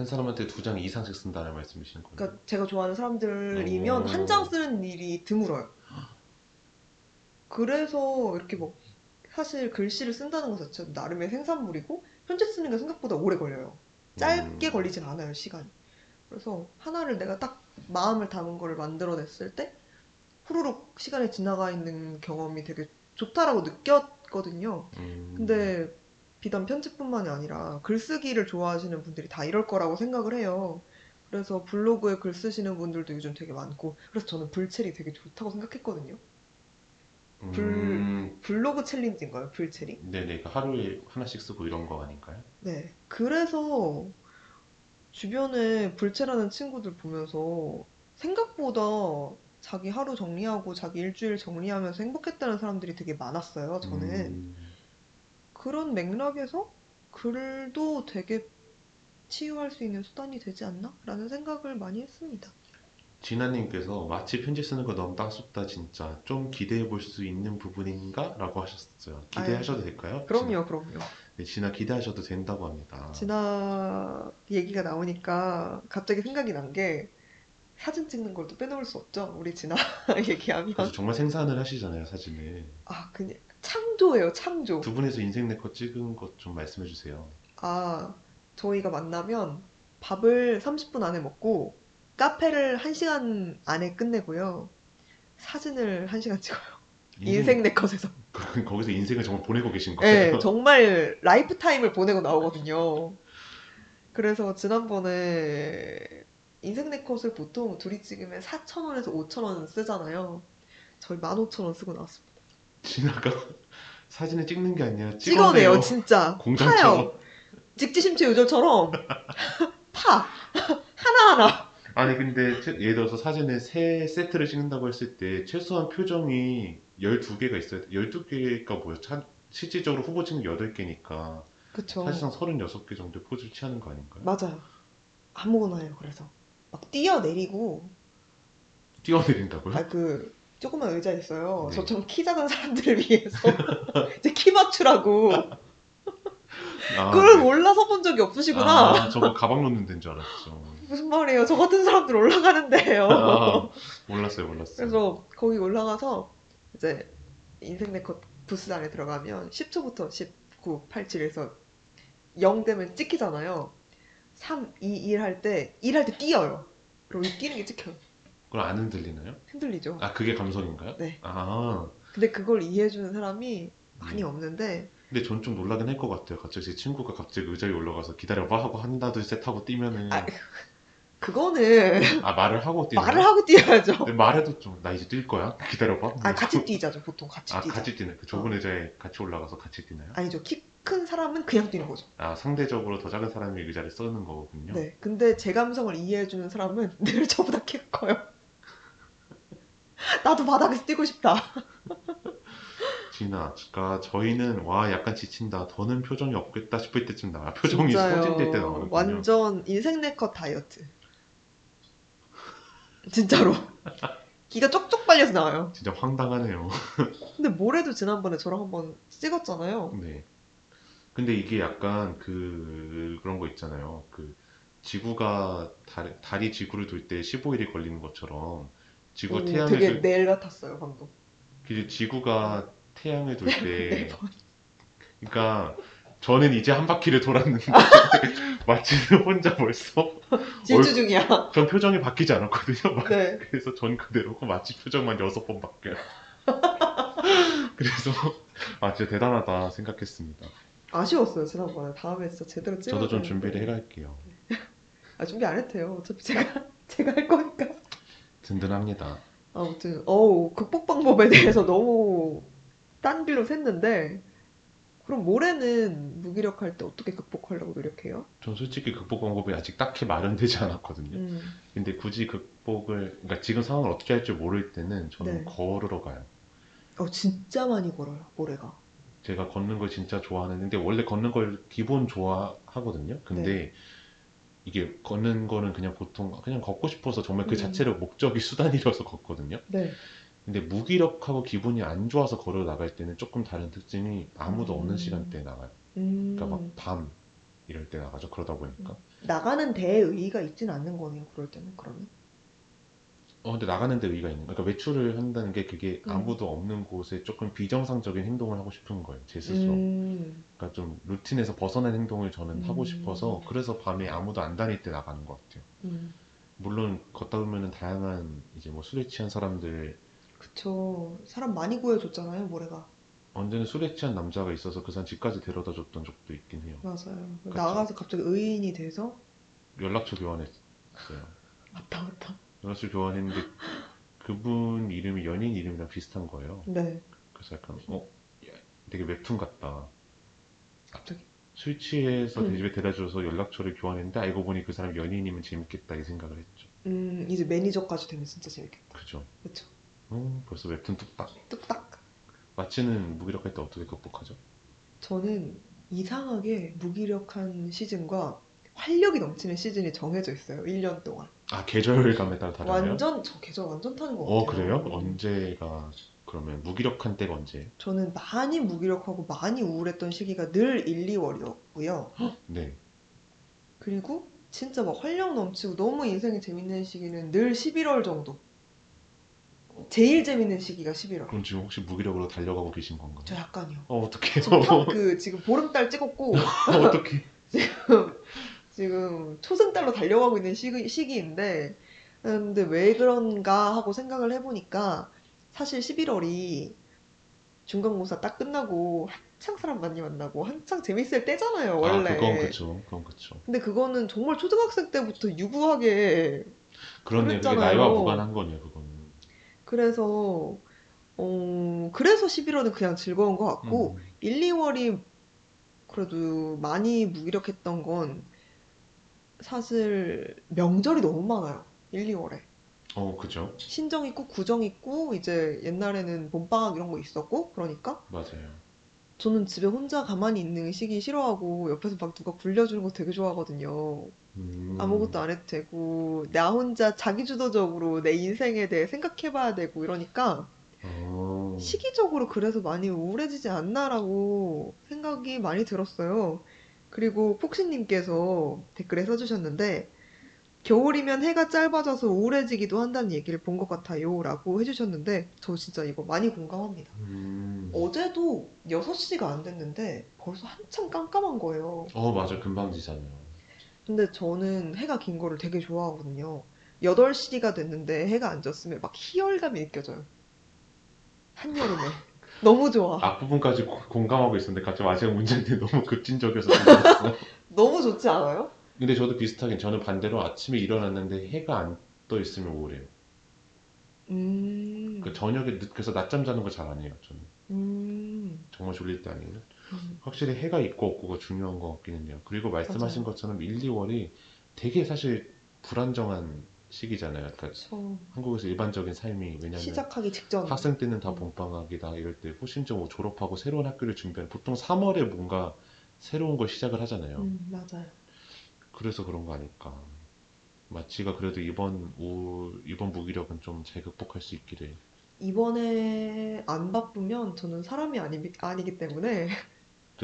한 사람한테 두 장 이상씩 쓴다는 말씀이신 거예요? 그러니까 제가 좋아하는 사람들이면 오. 한장 쓰는 일이 드물어요. 그래서 이렇게 뭐 사실 글씨를 쓴다는 것 자체도 나름의 생산물이고 편지 쓰는 게 생각보다 오래 걸려요. 짧게 음. 걸리진 않아요, 시간이. 그래서 하나를 내가 딱 마음을 담은 거를 만들어냈을 때 후루룩 시간이 지나가 있는 경험이 되게 좋다라고 느꼈거든요. 음. 근데 비단 편집뿐만이 아니라 글쓰기를 좋아하시는 분들이 다 이럴 거라고 생각을 해요. 그래서 블로그에 글 쓰시는 분들도 요즘 되게 많고, 그래서 저는 불체리 되게 좋다고 생각했거든요. 불- 음. 블로그 챌린지인가요, 불체리? 네네, 그 하루에 하나씩 쓰고 이런 거 아닌가요? 네. 그래서 주변에 불체라는 친구들 보면서 생각보다 자기 하루 정리하고 자기 일주일 정리하면서 행복했다는 사람들이 되게 많았어요, 저는. 음. 그런 맥락에서 글도 되게 치유할 수 있는 수단이 되지 않나? 라는 생각을 많이 했습니다. 진아님께서 마치 편지 쓰는 거 너무 따숩다 진짜 좀 기대해 볼 수 있는 부분인가? 라고 하셨어요. 기대하셔도 될까요? 그럼요, 그럼요. 진아, 네, 진아 기대하셔도 된다고 합니다. 진아 얘기가 나오니까 갑자기 생각이 난 게 사진 찍는 걸 또 빼놓을 수 없죠. 우리 진아 얘기하면. 정말 생산을 하시잖아요, 사진을. 아, 그냥 창조예요, 창조. 두 분에서 인생 네컷 찍은 것 좀 말씀해 주세요. 아, 저희가 만나면 밥을 30분 안에 먹고 카페를 1시간 안에 끝내고요. 사진을 1시간 찍어요. 인생 네컷에서. 그- 거기서 인생을 정말 보내고 계신 거예요. 네, 정말 lifetime을 보내고 나오거든요. 그래서 지난번에 인생 네컷을 보통 둘이 찍으면 4,000원에서 5,000원 쓰잖아요. 저희 15,000원 쓰고 나왔습니다. 진아가 사진을 찍는 게 아니라 찍어내요, 찍어내요. 진짜. 공장처럼. 파요. 직지심체 요절처럼 파 하나하나. 아니 근데 최- 예를 들어서 사진을 세 세트를 찍는다고 했을 때 최소한 표정이 12개가 있어야 돼. 12개가 뭐야? 차- 실질적으로 후보 찍는 게 8개니까 그쵸. 사실상 36개 정도의 포즈를 취하는 거 아닌가요? 맞아요. 아무거나 해요. 그래서 막 뛰어내리고 뛰어내린다고요? 아그 조그만 의자 있어요. 네. 저처럼 키 작은 사람들을 위해서 이제 키 맞추라고 아, 그걸 네. 올라서 본 적이 없으시구나. 아, 저거 가방 놓는 데인 줄 알았죠. 무슨 말이에요? 저 같은 사람들 올라가는데요. 아, 몰랐어요, 몰랐어요. 그래서 거기 올라가서 이제 인생 네컷 부스 안에 들어가면 10초부터 19, 87에서 0 되면 찍히잖아요. 3, 2, 1 할 때, 1 할 때 뛰어요. 그리고 이 뛰는 게 찍혀요. 그걸 안 흔들리나요? 흔들리죠. 아, 그게 감성인가요? 네. 아, 근데 그걸 이해해주는 사람이 많이 음. 없는데, 근데 전 좀 놀라긴 할 것 같아요. 갑자기 제 친구가 갑자기 의자에 올라가서 기다려봐 하고 한다 둘셋 하고 뛰면은 아, 그거는 아 말을 하고 뛰는 말을 하고 뛰어야죠. 근데 말해도 좀 나 이제 뛸 거야 기다려봐 아, 같이 뛰자죠. 보통 같이 아 뛰자. 같이 뛰는 그 좁은 의자에 같이 올라가서 같이 뛰나요? 아니죠. 키 큰 사람은 그냥 뛰는 거죠. 아 상대적으로 더 작은 사람이 의자를 쓰는 거거든요. 네. 근데 제 감성을 이해해주는 사람은 늘 저보다 키가 커요. 나도 바닥에서 뛰고 싶다. 진아, 그러니까 저희는 와 약간 지친다. 더는 표정이 없겠다 싶을 때쯤 나와. 표정이 진짜요. 소진될 때 나오거든요. 완전 인생 네컷 다이어트. 진짜로. 기가 쪽쪽 빨려서 나와요. 진짜 황당하네요. 근데 모레도 지난번에 저랑 한번 찍었잖아요. 네. 근데 이게 약간 그 그런 거 있잖아요. 그 지구가 달, 달이 지구를 돌 때 15일이 걸리는 것처럼 지구 오, 태양을 되게 돌- 내일 같았어요, 방금. 그 지구가 태양을 돌 네때 번. 그러니까 저는 이제 한 바퀴를 돌았는데 마치는 혼자 벌써 질주 중이야. 전 표정이 바뀌지 않았거든요. 네. 그래서 전 그대로고 마치 표정만 여섯 번 바뀌어요. 그래서 아 진짜 대단하다 생각했습니다. 아쉬웠어요, 지난번에. 다음에 진짜 제대로 찍어야 저도 좀. 준비를 해갈게요. 아, 준비 안 해도 돼요. 어차피 제가, 제가 할 거니까. 든든합니다. 아무튼, 어우, 극복 방법에 대해서 너무 딴 길로 샜는데, 그럼 모레는 무기력할 때 어떻게 극복하려고 노력해요? 전 솔직히 극복 방법이 아직 딱히 마련되지 않았거든요. 음, 근데 굳이 극복을 그러니까 지금 상황을 어떻게 할지 모를 때는 저는 네. 걸으러 가요. 어, 진짜 많이 걸어요, 모레가. 제가 걷는 걸 진짜 좋아하는 근데 원래 걷는 걸 기본 좋아하거든요. 근데 네. 이게 걷는 거는 그냥 보통 그냥 걷고 싶어서 정말 그 음. 자체를 목적이 수단이라서 걷거든요. 네. 근데 무기력하고 기분이 안 좋아서 걸어 나갈 때는 조금 다른 특징이 아무도 음. 없는 시간대에 나가요. 음, 그러니까 막 밤 이럴 때 나가죠. 그러다 보니까. 나가는 데에 의의가 있진 않는 거네요. 그럴 때는 그러면. 어, 근데 나가는 데 의의가 있는 거예요. 그러니까 외출을 한다는 게 그게 음. 아무도 없는 곳에 조금 비정상적인 행동을 하고 싶은 거예요. 제 스스로. 음, 그러니까 좀 루틴에서 벗어난 행동을 저는 하고 음. 싶어서 그래서 밤에 아무도 안 다닐 때 나가는 것 같아요. 음. 물론 걷다 보면은 다양한 이제 뭐 술에 취한 사람들 그쵸. 사람 많이 구해줬잖아요, 모래가. 언제는 술에 취한 남자가 있어서 그 사람 집까지 데려다 줬던 적도 있긴 해요. 맞아요. 그쵸. 나가서 갑자기 의인이 돼서 연락처 교환했어요. 맞다, 맞다. 연락처 교환했는데 그분 이름이 연인 이름이랑 비슷한 거예요. 네, 그래서 약간 어 야, 되게 웹툰 같다. 갑자기. 술 취해서 음. 집에 데려다 줘서 연락처를 교환했는데 알고 보니 그 사람 연인이면 재밌겠다 이 생각을 했죠. 음, 이제 매니저까지 되면 진짜 재밌겠다. 그죠? 그쵸. 음, 벌써 웹툰 뚝딱. 뚝딱. 마치는 무기력할 때 어떻게 극복하죠? 저는 이상하게 무기력한 시즌과 활력이 넘치는 시즌이 정해져 있어요. 1년 동안. 아 계절감에 따라 다르나요? 완전, 저 계절 완전 타는 것어 같아요. 그래요? 언제가 그러면 무기력한 때가 언제? 저는 많이 무기력하고 많이 우울했던 시기가 늘 1, 2월이었고요. 네. 그리고 진짜 막 활력 넘치고 너무 인생이 재밌는 시기는 늘 11월 정도. 제일 재밌는 시기가 11월. 그럼 지금 혹시 무기력으로 달려가고 계신 건가요? 저 약간요. 어 평, 그 지금 보름달 찍었고 어떡해? 지금 초승달로 달려가고 있는 시기, 시기인데 근데 왜 그런가 하고 생각을 해보니까 사실 11월이 중간고사 딱 끝나고 한창 사람 많이 만나고 한창 재밌을 때잖아요 원래 아 그건 그쵸. 그건 그쵸. 근데 그거는 정말 초등학생 때부터 유구하게. 그게 그랬잖아요. 나이와 무관한 거네요. 그거는. 그래서 어 그래서 11월은 그냥 즐거운 것 같고 음. 1, 2월이 그래도 많이 무기력했던 건 사실 명절이 너무 많아요. 1, 2월에. 어 그죠. 신정 있고 구정 있고 이제 옛날에는 봄방학 이런 거 있었고 그러니까 맞아요. 저는 집에 혼자 가만히 있는 시기 싫어하고 옆에서 막 누가 굴려주는 거 되게 좋아하거든요. 음. 아무것도 안 해도 되고 나 혼자 자기주도적으로 내 인생에 대해 생각해봐야 되고 이러니까 어. 시기적으로 그래서 많이 우울해지지 않나라고 생각이 많이 들었어요. 그리고 폭신님께서 댓글에 써주셨는데, 겨울이면 해가 짧아져서 우울해지기도 한다는 얘기를 본 것 같아요. 라고 해주셨는데, 저 진짜 이거 많이 공감합니다. 음. 어제도 6시가 안 됐는데, 벌써 한참 깜깜한 거예요. 어 맞아 금방 지잖아요. 근데 저는 해가 긴 거를 되게 좋아하거든요. 8시가 됐는데 해가 안 졌으면 막 희열감이 느껴져요. 한여름에. 너무 좋아. 앞부분까지 고- 공감하고 있었는데 갑자기 마지막 문제인데 너무 급진적이어서. 너무 좋지 않아요? 근데 저도 비슷하게 저는 반대로 아침에 일어났는데 해가 안 떠 있으면 우울해요. 음. 그 저녁에 늦, 그래서 낮잠 자는 거 잘 안 해요. 저는 음. 정말 졸릴 때 아니면 음. 확실히 해가 있고 없고가 중요한 것 같기는 해요. 그리고 말씀하신 맞아요. 것처럼 1, 2월이 되게 사실 불안정한 시기잖아요. 그러니까 그쵸. 한국에서 일반적인 삶이 왜냐면 시작하기 직전. 학생 때는 다 음. 봄방학이다 이럴 때 심지어 뭐 졸업하고 새로운 학교를 준비하는 보통 3월에 뭔가 새로운 걸 시작을 하잖아요. 음, 맞아요. 그래서 그런 거 아닐까. 마치가 그래도 이번 우울, 이번 무기력은 좀 잘 극복할 수 있기를. 이번에 안 바쁘면 저는 사람이 아니, 아니기 때문에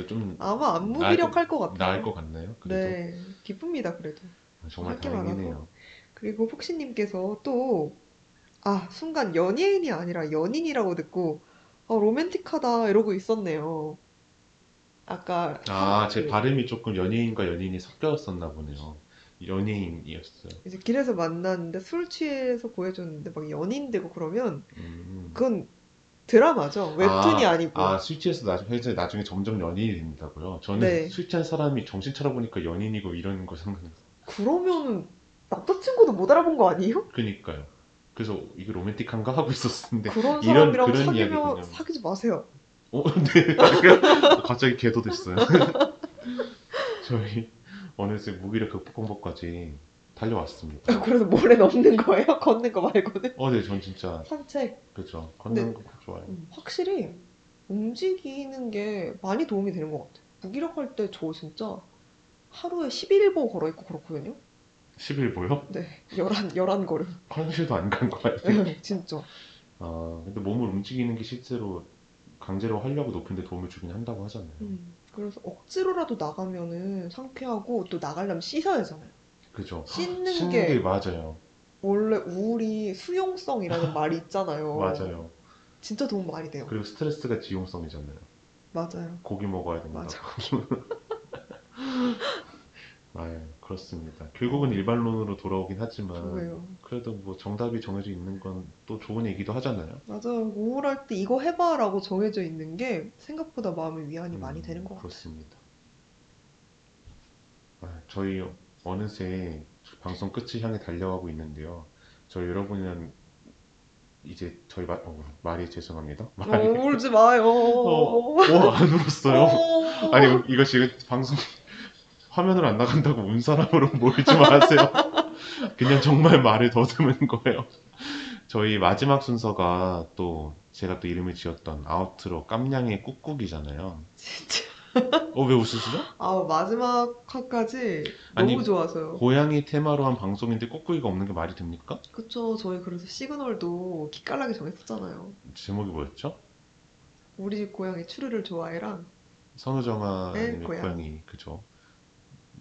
좀 아마 안 무기력할 것 같아요. 나을 것 같나요? 그래도 네, 기쁩니다, 그래도. 정말 다행이네요. 그리고 폭신님께서 또, 아, 순간 연예인이 아니라 연인이라고 듣고, 아, 로맨틱하다, 이러고 있었네요. 아까, 아, 제 그, 발음이 조금 연예인과 연인이 섞였었나 보네요. 연예인이었어요. 이제 길에서 만났는데 술 취해서 보여줬는데 막 연인 되고 그러면, 음. 그건 드라마죠. 웹툰이 아, 아니고. 아, 술 취해서 나중에, 나중에 점점 연인이 된다고요? 저는 네. 술 취한 사람이 정신 차려보니까 연인이고 이런 거 생각났어요. 그러면은 남자친구도 못 알아본 거 아니에요? 그니까요. 그래서 이게 로맨틱한가 하고 있었는데. 그런 이런- 사람이랑 그런 사귀면 이야기군요. 사귀지 마세요. 어, 네. 갑자기 개도 됐어요. 저희 어느새 무기력 극복 공복까지 달려왔습니다. 그래서 모래 넘는 거예요? 걷는 거 말고는? 어, 네, 전 진짜 산책. 그죠. 걷는 네. 거 좋아요. 음, 확실히 움직이는 게 많이 도움이 되는 것 같아요. 무기력할 때 저 진짜 하루에 11보 걸어 있고 그렇거든요. 11보요? 네, 열한 열한 걸음. 화장실도 안 간거 같아요. 네, 진짜. 아, 근데 몸을 움직이는 게 실제로 강제로 활력을 높이는 데 도움을 주긴 한다고 하잖아요. 음, 그래서 억지로라도 나가면은 상쾌하고 또 나가려면 씻어야 하잖아요. 그죠? 씻는 씻는 게 게 맞아요. 원래 우울이 수용성이라는 말이 있잖아요. 맞아요. 진짜 도움 많이 돼요. 그리고 스트레스가 지용성이잖아요. 맞아요. 고기 먹어야 됩니다. 맞아. 아, 그렇습니다. 결국은 일반론으로 돌아오긴 하지만 그거예요. 그래도 뭐 정답이 정해져 있는 건 또 좋은 얘기도 하잖아요. 맞아요. 우울할 때 이거 해봐라고 정해져 있는 게 생각보다 마음의 위안이 많이 음, 되는 것 같아요. 그렇습니다. 아, 저희 어느새 방송 끝을 향해 달려가고 있는데요. 저희 여러분은 이제 저희 말, 어, 말이 죄송합니다. 말이 어, 울지 마요. 어, 어, 안 울었어요. 어. 아니 이거 지금 방송 화면으로 안 나간다고 운 사람으로 몰지 마세요. 그냥 정말 말을 더듬은 거예요. 저희 마지막 순서가 또 제가 또 이름을 지었던 아우트로 깜냥의 꾹꾹이잖아요. 진짜. 어, 왜 웃으시죠? 아, 마지막 화까지 아니, 너무 좋아서요. 고양이 테마로 한 방송인데 꾹꾹이가 없는 게 말이 됩니까? 그쵸. 저희 그래서 시그널도 기깔나게 정했었잖아요. 제목이 뭐였죠? 우리 집 고양이 추르를 좋아해랑 선우정아님의 네, 고양이. 고양이 그죠?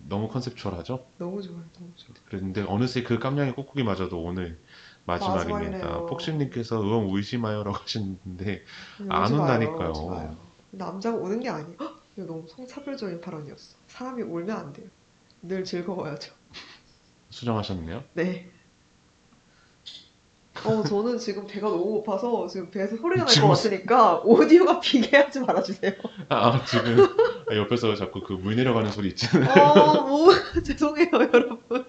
너무 컨셉추얼하죠? 너무 좋아요. 너무 좋아요. 그런데 어느새 그 깜냥이 꾹꾹이마저도 오늘 마지막입니다. 마지막이네요. 폭신님께서 의원 울지 마요라고 하시는데 안 오지 마요, 온다니까요. 오지 마요. 남자가 우는 게 아니에요. 헉! 이거 너무 성차별적인 발언이었어. 사람이 울면 안 돼요. 늘 즐거워야죠. 수정하셨네요. 네. 어, 저는 지금 배가 너무 고파서 지금 배에서 소리가 날 지금 것 같으니까 오디오가 비게 하지 말아주세요. 아, 아, 지금 아, 옆에서 자꾸 그 물 내려가는 소리 있잖아요. 아, 뭐, 죄송해요, 여러분.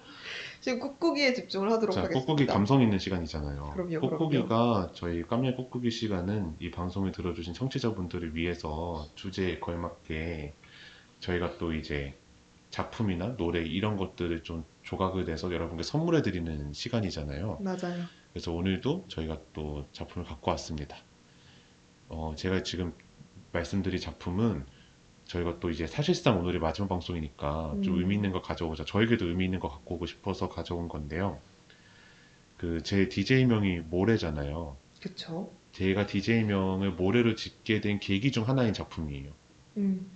지금 꾹꾹이에 집중을 하도록 자, 하겠습니다. 꾹꾹이 감성 있는 시간이잖아요. 그럼요, 꾹꾹이가 저희 깜냥 꾹꾹이 시간은 이 방송을 들어주신 청취자분들을 위해서 주제에 걸맞게 저희가 또 이제 작품이나 노래 이런 것들을 좀 조각을 내서 여러분께 선물해 드리는 시간이잖아요. 맞아요. 그래서 오늘도 저희가 또 작품을 갖고 왔습니다. 어, 제가 지금 말씀드릴 작품은 저희가 또 이제 사실상 오늘이 마지막 방송이니까 좀 음. 의미 있는 거 가져오자. 저에게도 의미 있는 거 갖고 오고 싶어서 가져온 건데요. 그 제 DJ명이 모래잖아요. 그쵸. 제가 DJ명을 모래로 짓게 된 계기 중 하나인 작품이에요. 음,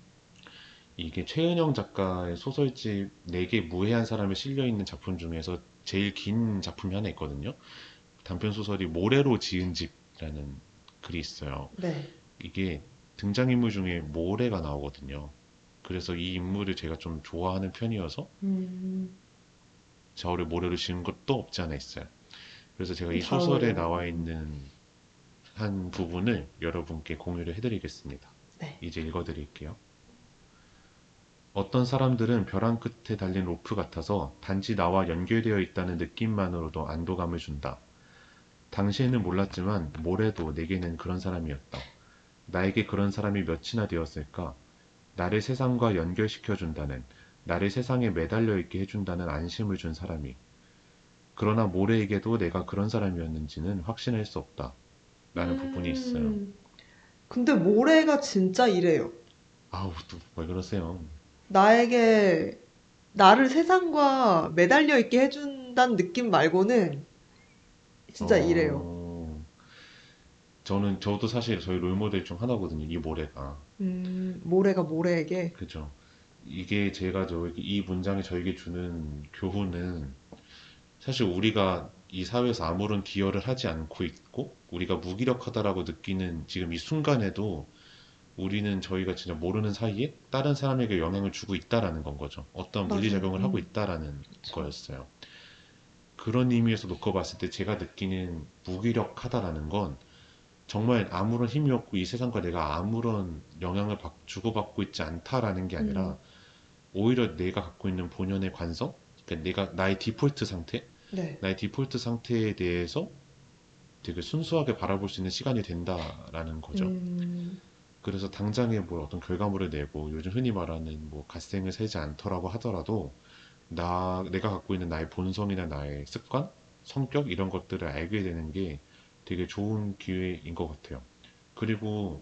이게 최은영 작가의 소설집 4개 무해한 사람에 실려 있는 작품 중에서 제일 긴 작품이 하나 있거든요. 단편 소설이 모래로 지은 집이라는 글이 있어요. 네. 이게 등장인물 중에 모래가 나오거든요. 그래서 이 인물을 제가 좀 좋아하는 편이어서 음, 저를 모래로 지은 것도 없지 않아 있어요. 그래서 제가 이잘 소설에. 나와 있는 한 부분을 여러분께 공유를 해드리겠습니다. 네. 이제 읽어드릴게요. 어떤 사람들은 벼랑 끝에 달린 로프 같아서 단지 나와 연결되어 있다는 느낌만으로도 안도감을 준다. 당시에는 몰랐지만 모래도 내게는 그런 사람이었다. 나에게 그런 사람이 몇이나 되었을까? 나를 세상과 연결시켜 준다는, 나를 세상에 매달려 있게 해준다는 안심을 준 사람이. 그러나 모래에게도 내가 그런 사람이었는지는 확신할 수 없다. 라는 부분이 있어요. 음, 근데 모래가 진짜 이래요. 아우, 또 왜 그러세요? 나에게 나를 세상과 매달려 있게 해준다는 느낌 말고는 진짜 어, 이래요. 저는 저도 사실 저희 롤모델 중 하나거든요. 이 모래가. 음, 모래가 모래에게. 그죠. 이게 제가 저이 문장이 저에게 주는 교훈은 사실 우리가 이 사회에서 아무런 기여를 하지 않고 있고 우리가 무기력하다라고 느끼는 지금 이 순간에도 우리는 저희가 진짜 모르는 사이에 다른 사람에게 영향을 주고 있다라는 건 거죠. 어떤. 물리작용을 하고 음. 있다라는 그쵸. 거였어요. 그런 의미에서 놓고 봤을 때 제가 느끼는 무기력하다라는 건 정말 아무런 힘이 없고 이 세상과 내가 아무런 영향을 받- 주고받고 있지 않다라는 게 아니라 음. 오히려 내가 갖고 있는 본연의 관성, 그러니까 내가 나의 디폴트 상태, 네. 나의 디폴트 상태에 대해서 되게 순수하게 바라볼 수 있는 시간이 된다라는 거죠. 음, 그래서 당장에 뭐 어떤 결과물을 내고 요즘 흔히 말하는 뭐 갓생을 세지 않더라고 하더라도 나 내가 갖고 있는 나의 본성이나 나의 습관, 성격 이런 것들을 알게 되는 게 되게 좋은 기회인 것 같아요. 그리고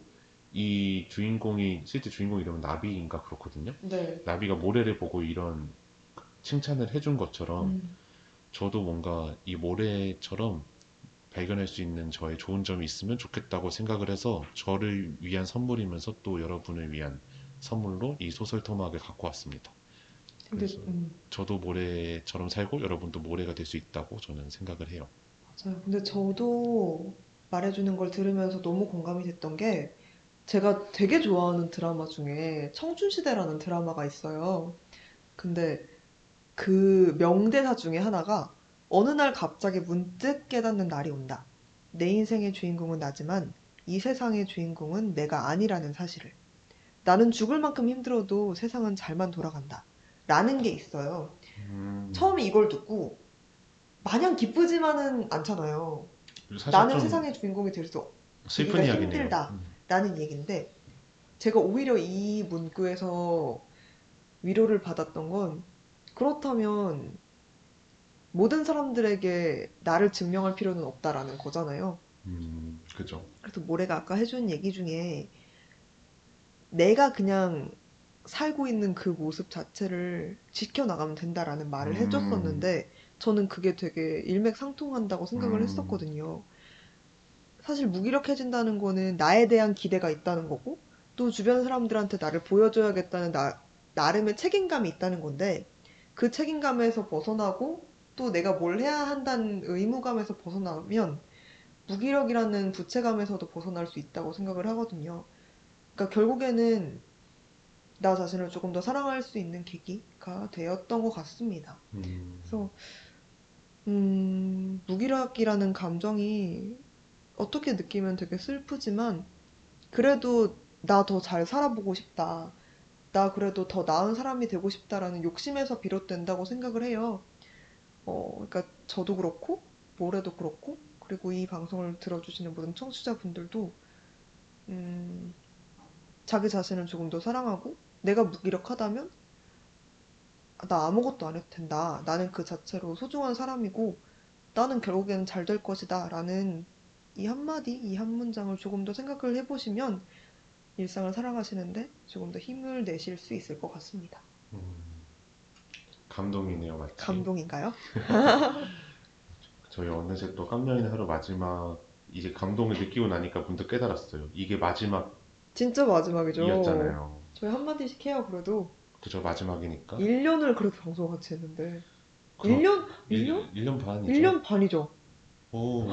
이 주인공이 실제 주인공 이름은 나비인가 그렇거든요. 네. 나비가 모래를 보고 이런 칭찬을 해준 것처럼 음, 저도 뭔가 이 모래처럼 발견할 수 있는 저의 좋은 점이 있으면 좋겠다고 생각을 해서 저를 위한 선물이면서 또 여러분을 위한 선물로 이 소설 토막을 갖고 왔습니다. 그래서 음, 저도 모래처럼 살고 여러분도 모래가 될 수 있다고 저는 생각을 해요. 맞아요. 근데 저도 말해주는 걸 들으면서 너무 공감이 됐던 게 제가 되게 좋아하는 드라마 중에 청춘시대라는 드라마가 있어요. 근데 그 명대사 중에 하나가 어느 날 갑자기 문득 깨닫는 날이 온다. 내 인생의 주인공은 나지만 이 세상의 주인공은 내가 아니라는 사실을. 나는 죽을 만큼 힘들어도 세상은 잘만 돌아간다. 라는 게 있어요. 음, 처음에 이걸 듣고 마냥 기쁘지만은 않잖아요. 나는 좀 세상의 주인공이 될 수 슬픈 이야기네요. 힘들다. 음. 없다는 얘기인데 제가 오히려 이 문구에서 위로를 받았던 건 그렇다면 모든 사람들에게 나를 증명할 필요는 없다라는 거잖아요. 음, 그죠. 그래서 모래가 아까 해준 얘기 중에 내가 그냥 살고 있는 그 모습 자체를 지켜나가면 된다라는 말을 음. 해줬었는데 저는 그게 되게 일맥상통한다고 생각을 음. 했었거든요. 사실 무기력해진다는 거는 나에 대한 기대가 있다는 거고 또 주변 사람들한테 나를 보여줘야겠다는 나, 나름의 책임감이 있다는 건데 그 책임감에서 벗어나고 또 내가 뭘 해야 한다는 의무감에서 벗어나면 무기력이라는 부채감에서도 벗어날 수 있다고 생각을 하거든요. 그러니까 결국에는 나 자신을 조금 더 사랑할 수 있는 계기가 되었던 것 같습니다. 음, 그래서 음, 무기력이라는 감정이 어떻게 느끼면 되게 슬프지만 그래도 나 더 잘 살아보고 싶다. 나 그래도 더 나은 사람이 되고 싶다라는 욕심에서 비롯된다고 생각을 해요. 어, 그러니까 저도 그렇고 모래도 그렇고 그리고 이 방송을 들어주시는 모든 청취자분들도 음, 자기 자신을 조금 더 사랑하고 내가 무기력하다면 아, 나 아무것도 안 해도 된다. 나는 그 자체로 소중한 사람이고 나는 결국에는 잘 될 것이다. 라는 이 한마디, 이 한 문장을 조금 더 생각을 해보시면 일상을 살아가시는데 조금 더 힘을 내실 수 있을 것 같습니다. 음, 감동이네요, 마치. 감동인가요? 저희 어느새 또 깜냥이네 하루 마지막 이제 감동을 느끼고 나니까 문득 깨달았어요. 이게 마지막이었잖아요. 진짜 마지막이죠. 저희 한마디씩 해요, 그래도. 그죠, 마지막이니까. 1년을 그래도 방송 같이 했는데. 그럼 1년? 일- 1년? 1년 반이죠. 1년 반이죠. 오,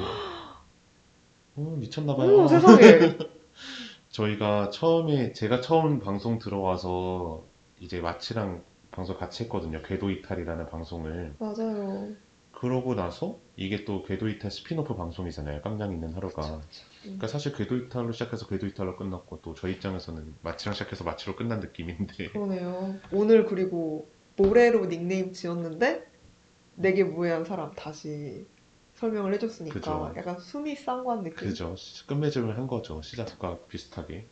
오 미쳤나봐요. 세상에. 저희가 처음에 제가 처음 방송 들어와서 이제 마치랑 방송 같이 했거든요. 궤도 이탈이라는 방송을. 맞아요. 그러고 나서 이게 또 궤도 이탈 스피노프 방송이잖아요. 깜냥 있는 하루가. 그쵸, 그쵸. 음. 그러니까 사실 궤도 이탈로 시작해서 궤도 이탈로 끝났고 또 저희 입장에서는 마치랑 시작해서 마치로 끝난 느낌인데 그러네요. 오늘 그리고 모래로 닉네임 지었는데 내게 무해한 사람 다시 설명을 해줬으니까 그죠. 약간 수미상관 느낌. 그죠. 끝맺음을 한 거죠. 시작과 비슷하게.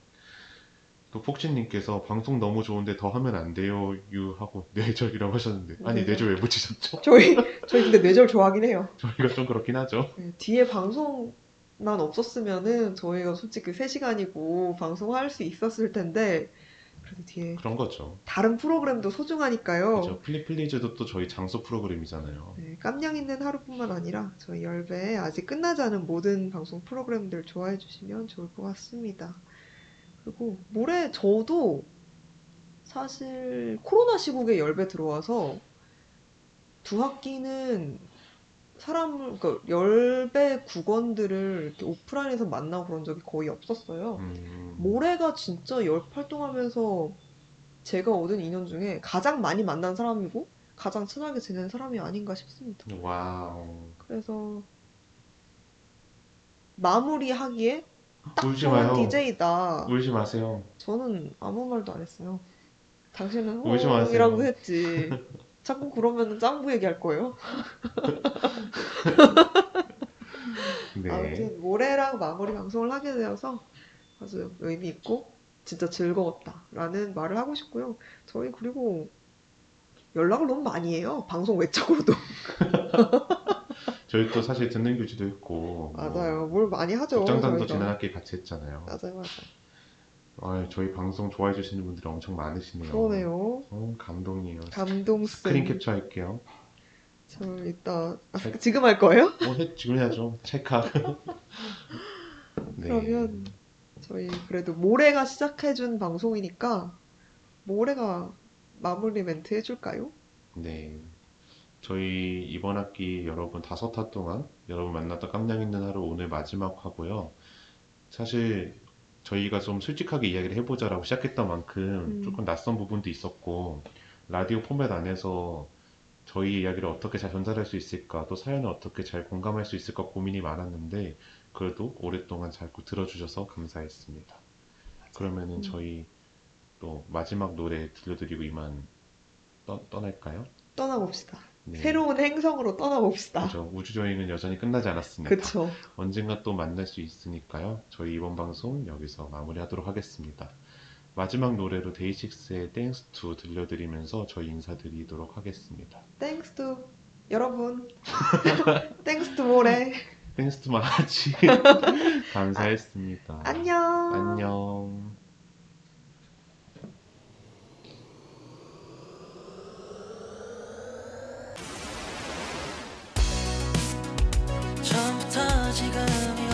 또 폭신님께서 방송 너무 좋은데 더 하면 안 돼요 유 하고 뇌절이라고 하셨는데 아니 뇌절. 뇌절 왜 붙이셨죠? 저희 저희 근데 뇌절 좋아하긴 해요. 저희가 좀 그렇긴 하죠. 네, 뒤에 방송 만 없었으면은 저희가 솔직히 3시간이고 방송할 수 있었을 텐데 그래도 뒤에 그런 거죠. 다른 프로그램도 소중하니까요. 그죠. 플리플리즈도 또 저희 장소 프로그램이잖아요. 네, 깜냥 있는 하루뿐만 아니라 저희 열배 아직 끝나지 않은 모든 방송 프로그램들 좋아해 주시면 좋을 것 같습니다. 그리고 올해 저도 사실 코로나 시국에 열배 들어와서 두 학기는 사람을 그러니까 열배 국원들을 이렇게 오프라인에서 만나고 그런 적이 거의 없었어요. 음, 모래가 진짜 열 활동하면서 제가 얻은 인연 중에 가장 많이 만난 사람이고 가장 친하게 지낸 사람이 아닌가 싶습니다. wow. 그래서 마무리하기에 딱 울지 마요. DJ다. 울지 마세요. 저는 아무 말도 안 했어요. 당신은 울지 마세요. 호이라고 했지. 자꾸 그러면 짱구 얘기할 거예요. 네. 아무튼 모래랑 마무리 방송을 하게 되어서 아주 의미 있고 진짜 즐거웠다라는 말을 하고 싶고요. 저희 그리고 연락을 너무 많이 해요. 방송 외적으로도. 저희 또 사실 듣는 교지도 했고 뭐 맞아요. 뭘 많이 하죠. 저희가. 지난 학기 같이 했잖아요. 맞아요, 맞아요. 아, 저희 방송 좋아해 주시는 분들이 엄청 많으시네요. 그러네요. 어, 감동이에요. 감동 스크린 쌤. 캡처 할게요. 저 이따 아, 지금 할 거예요? 어, 해, 지금 해야죠. 찰칵. 네. 그러면 저희 그래도 모래가 시작해준 방송이니까 모래가 마무리 멘트 해줄까요? 네. 저희 이번 학기 여러분 다섯 화 동안 여러분 만났던 깜냥 있는 하루 오늘 마지막 화고요. 사실 저희가 좀 솔직하게 이야기를 해보자라고 시작했던 만큼 음. 조금 낯선 부분도 있었고 라디오 포맷 안에서 저희 이야기를 어떻게 잘 전달할 수 있을까 또 사연을 어떻게 잘 공감할 수 있을까 고민이 많았는데 그래도 오랫동안 잘 들어주셔서 감사했습니다. 그러면은 음. 저희 또 마지막 노래 들려드리고 이만 떠, 떠날까요? 떠나봅시다. 네. 새로운 행성으로 떠나봅시다. 그죠. 우주 여행은 여전히 끝나지 않았습니다. 그쵸. 언젠가 또 만날 수 있으니까요. 저희 이번 방송 여기서 마무리하도록 하겠습니다. 마지막 노래로 데이식스의 Thanks To 들려드리면서 저희 인사드리도록 하겠습니다. Thanks to 여러분. Thanks to 모래. 땡스 투 마치 감사했습니다. 안녕. 안녕. 터지가며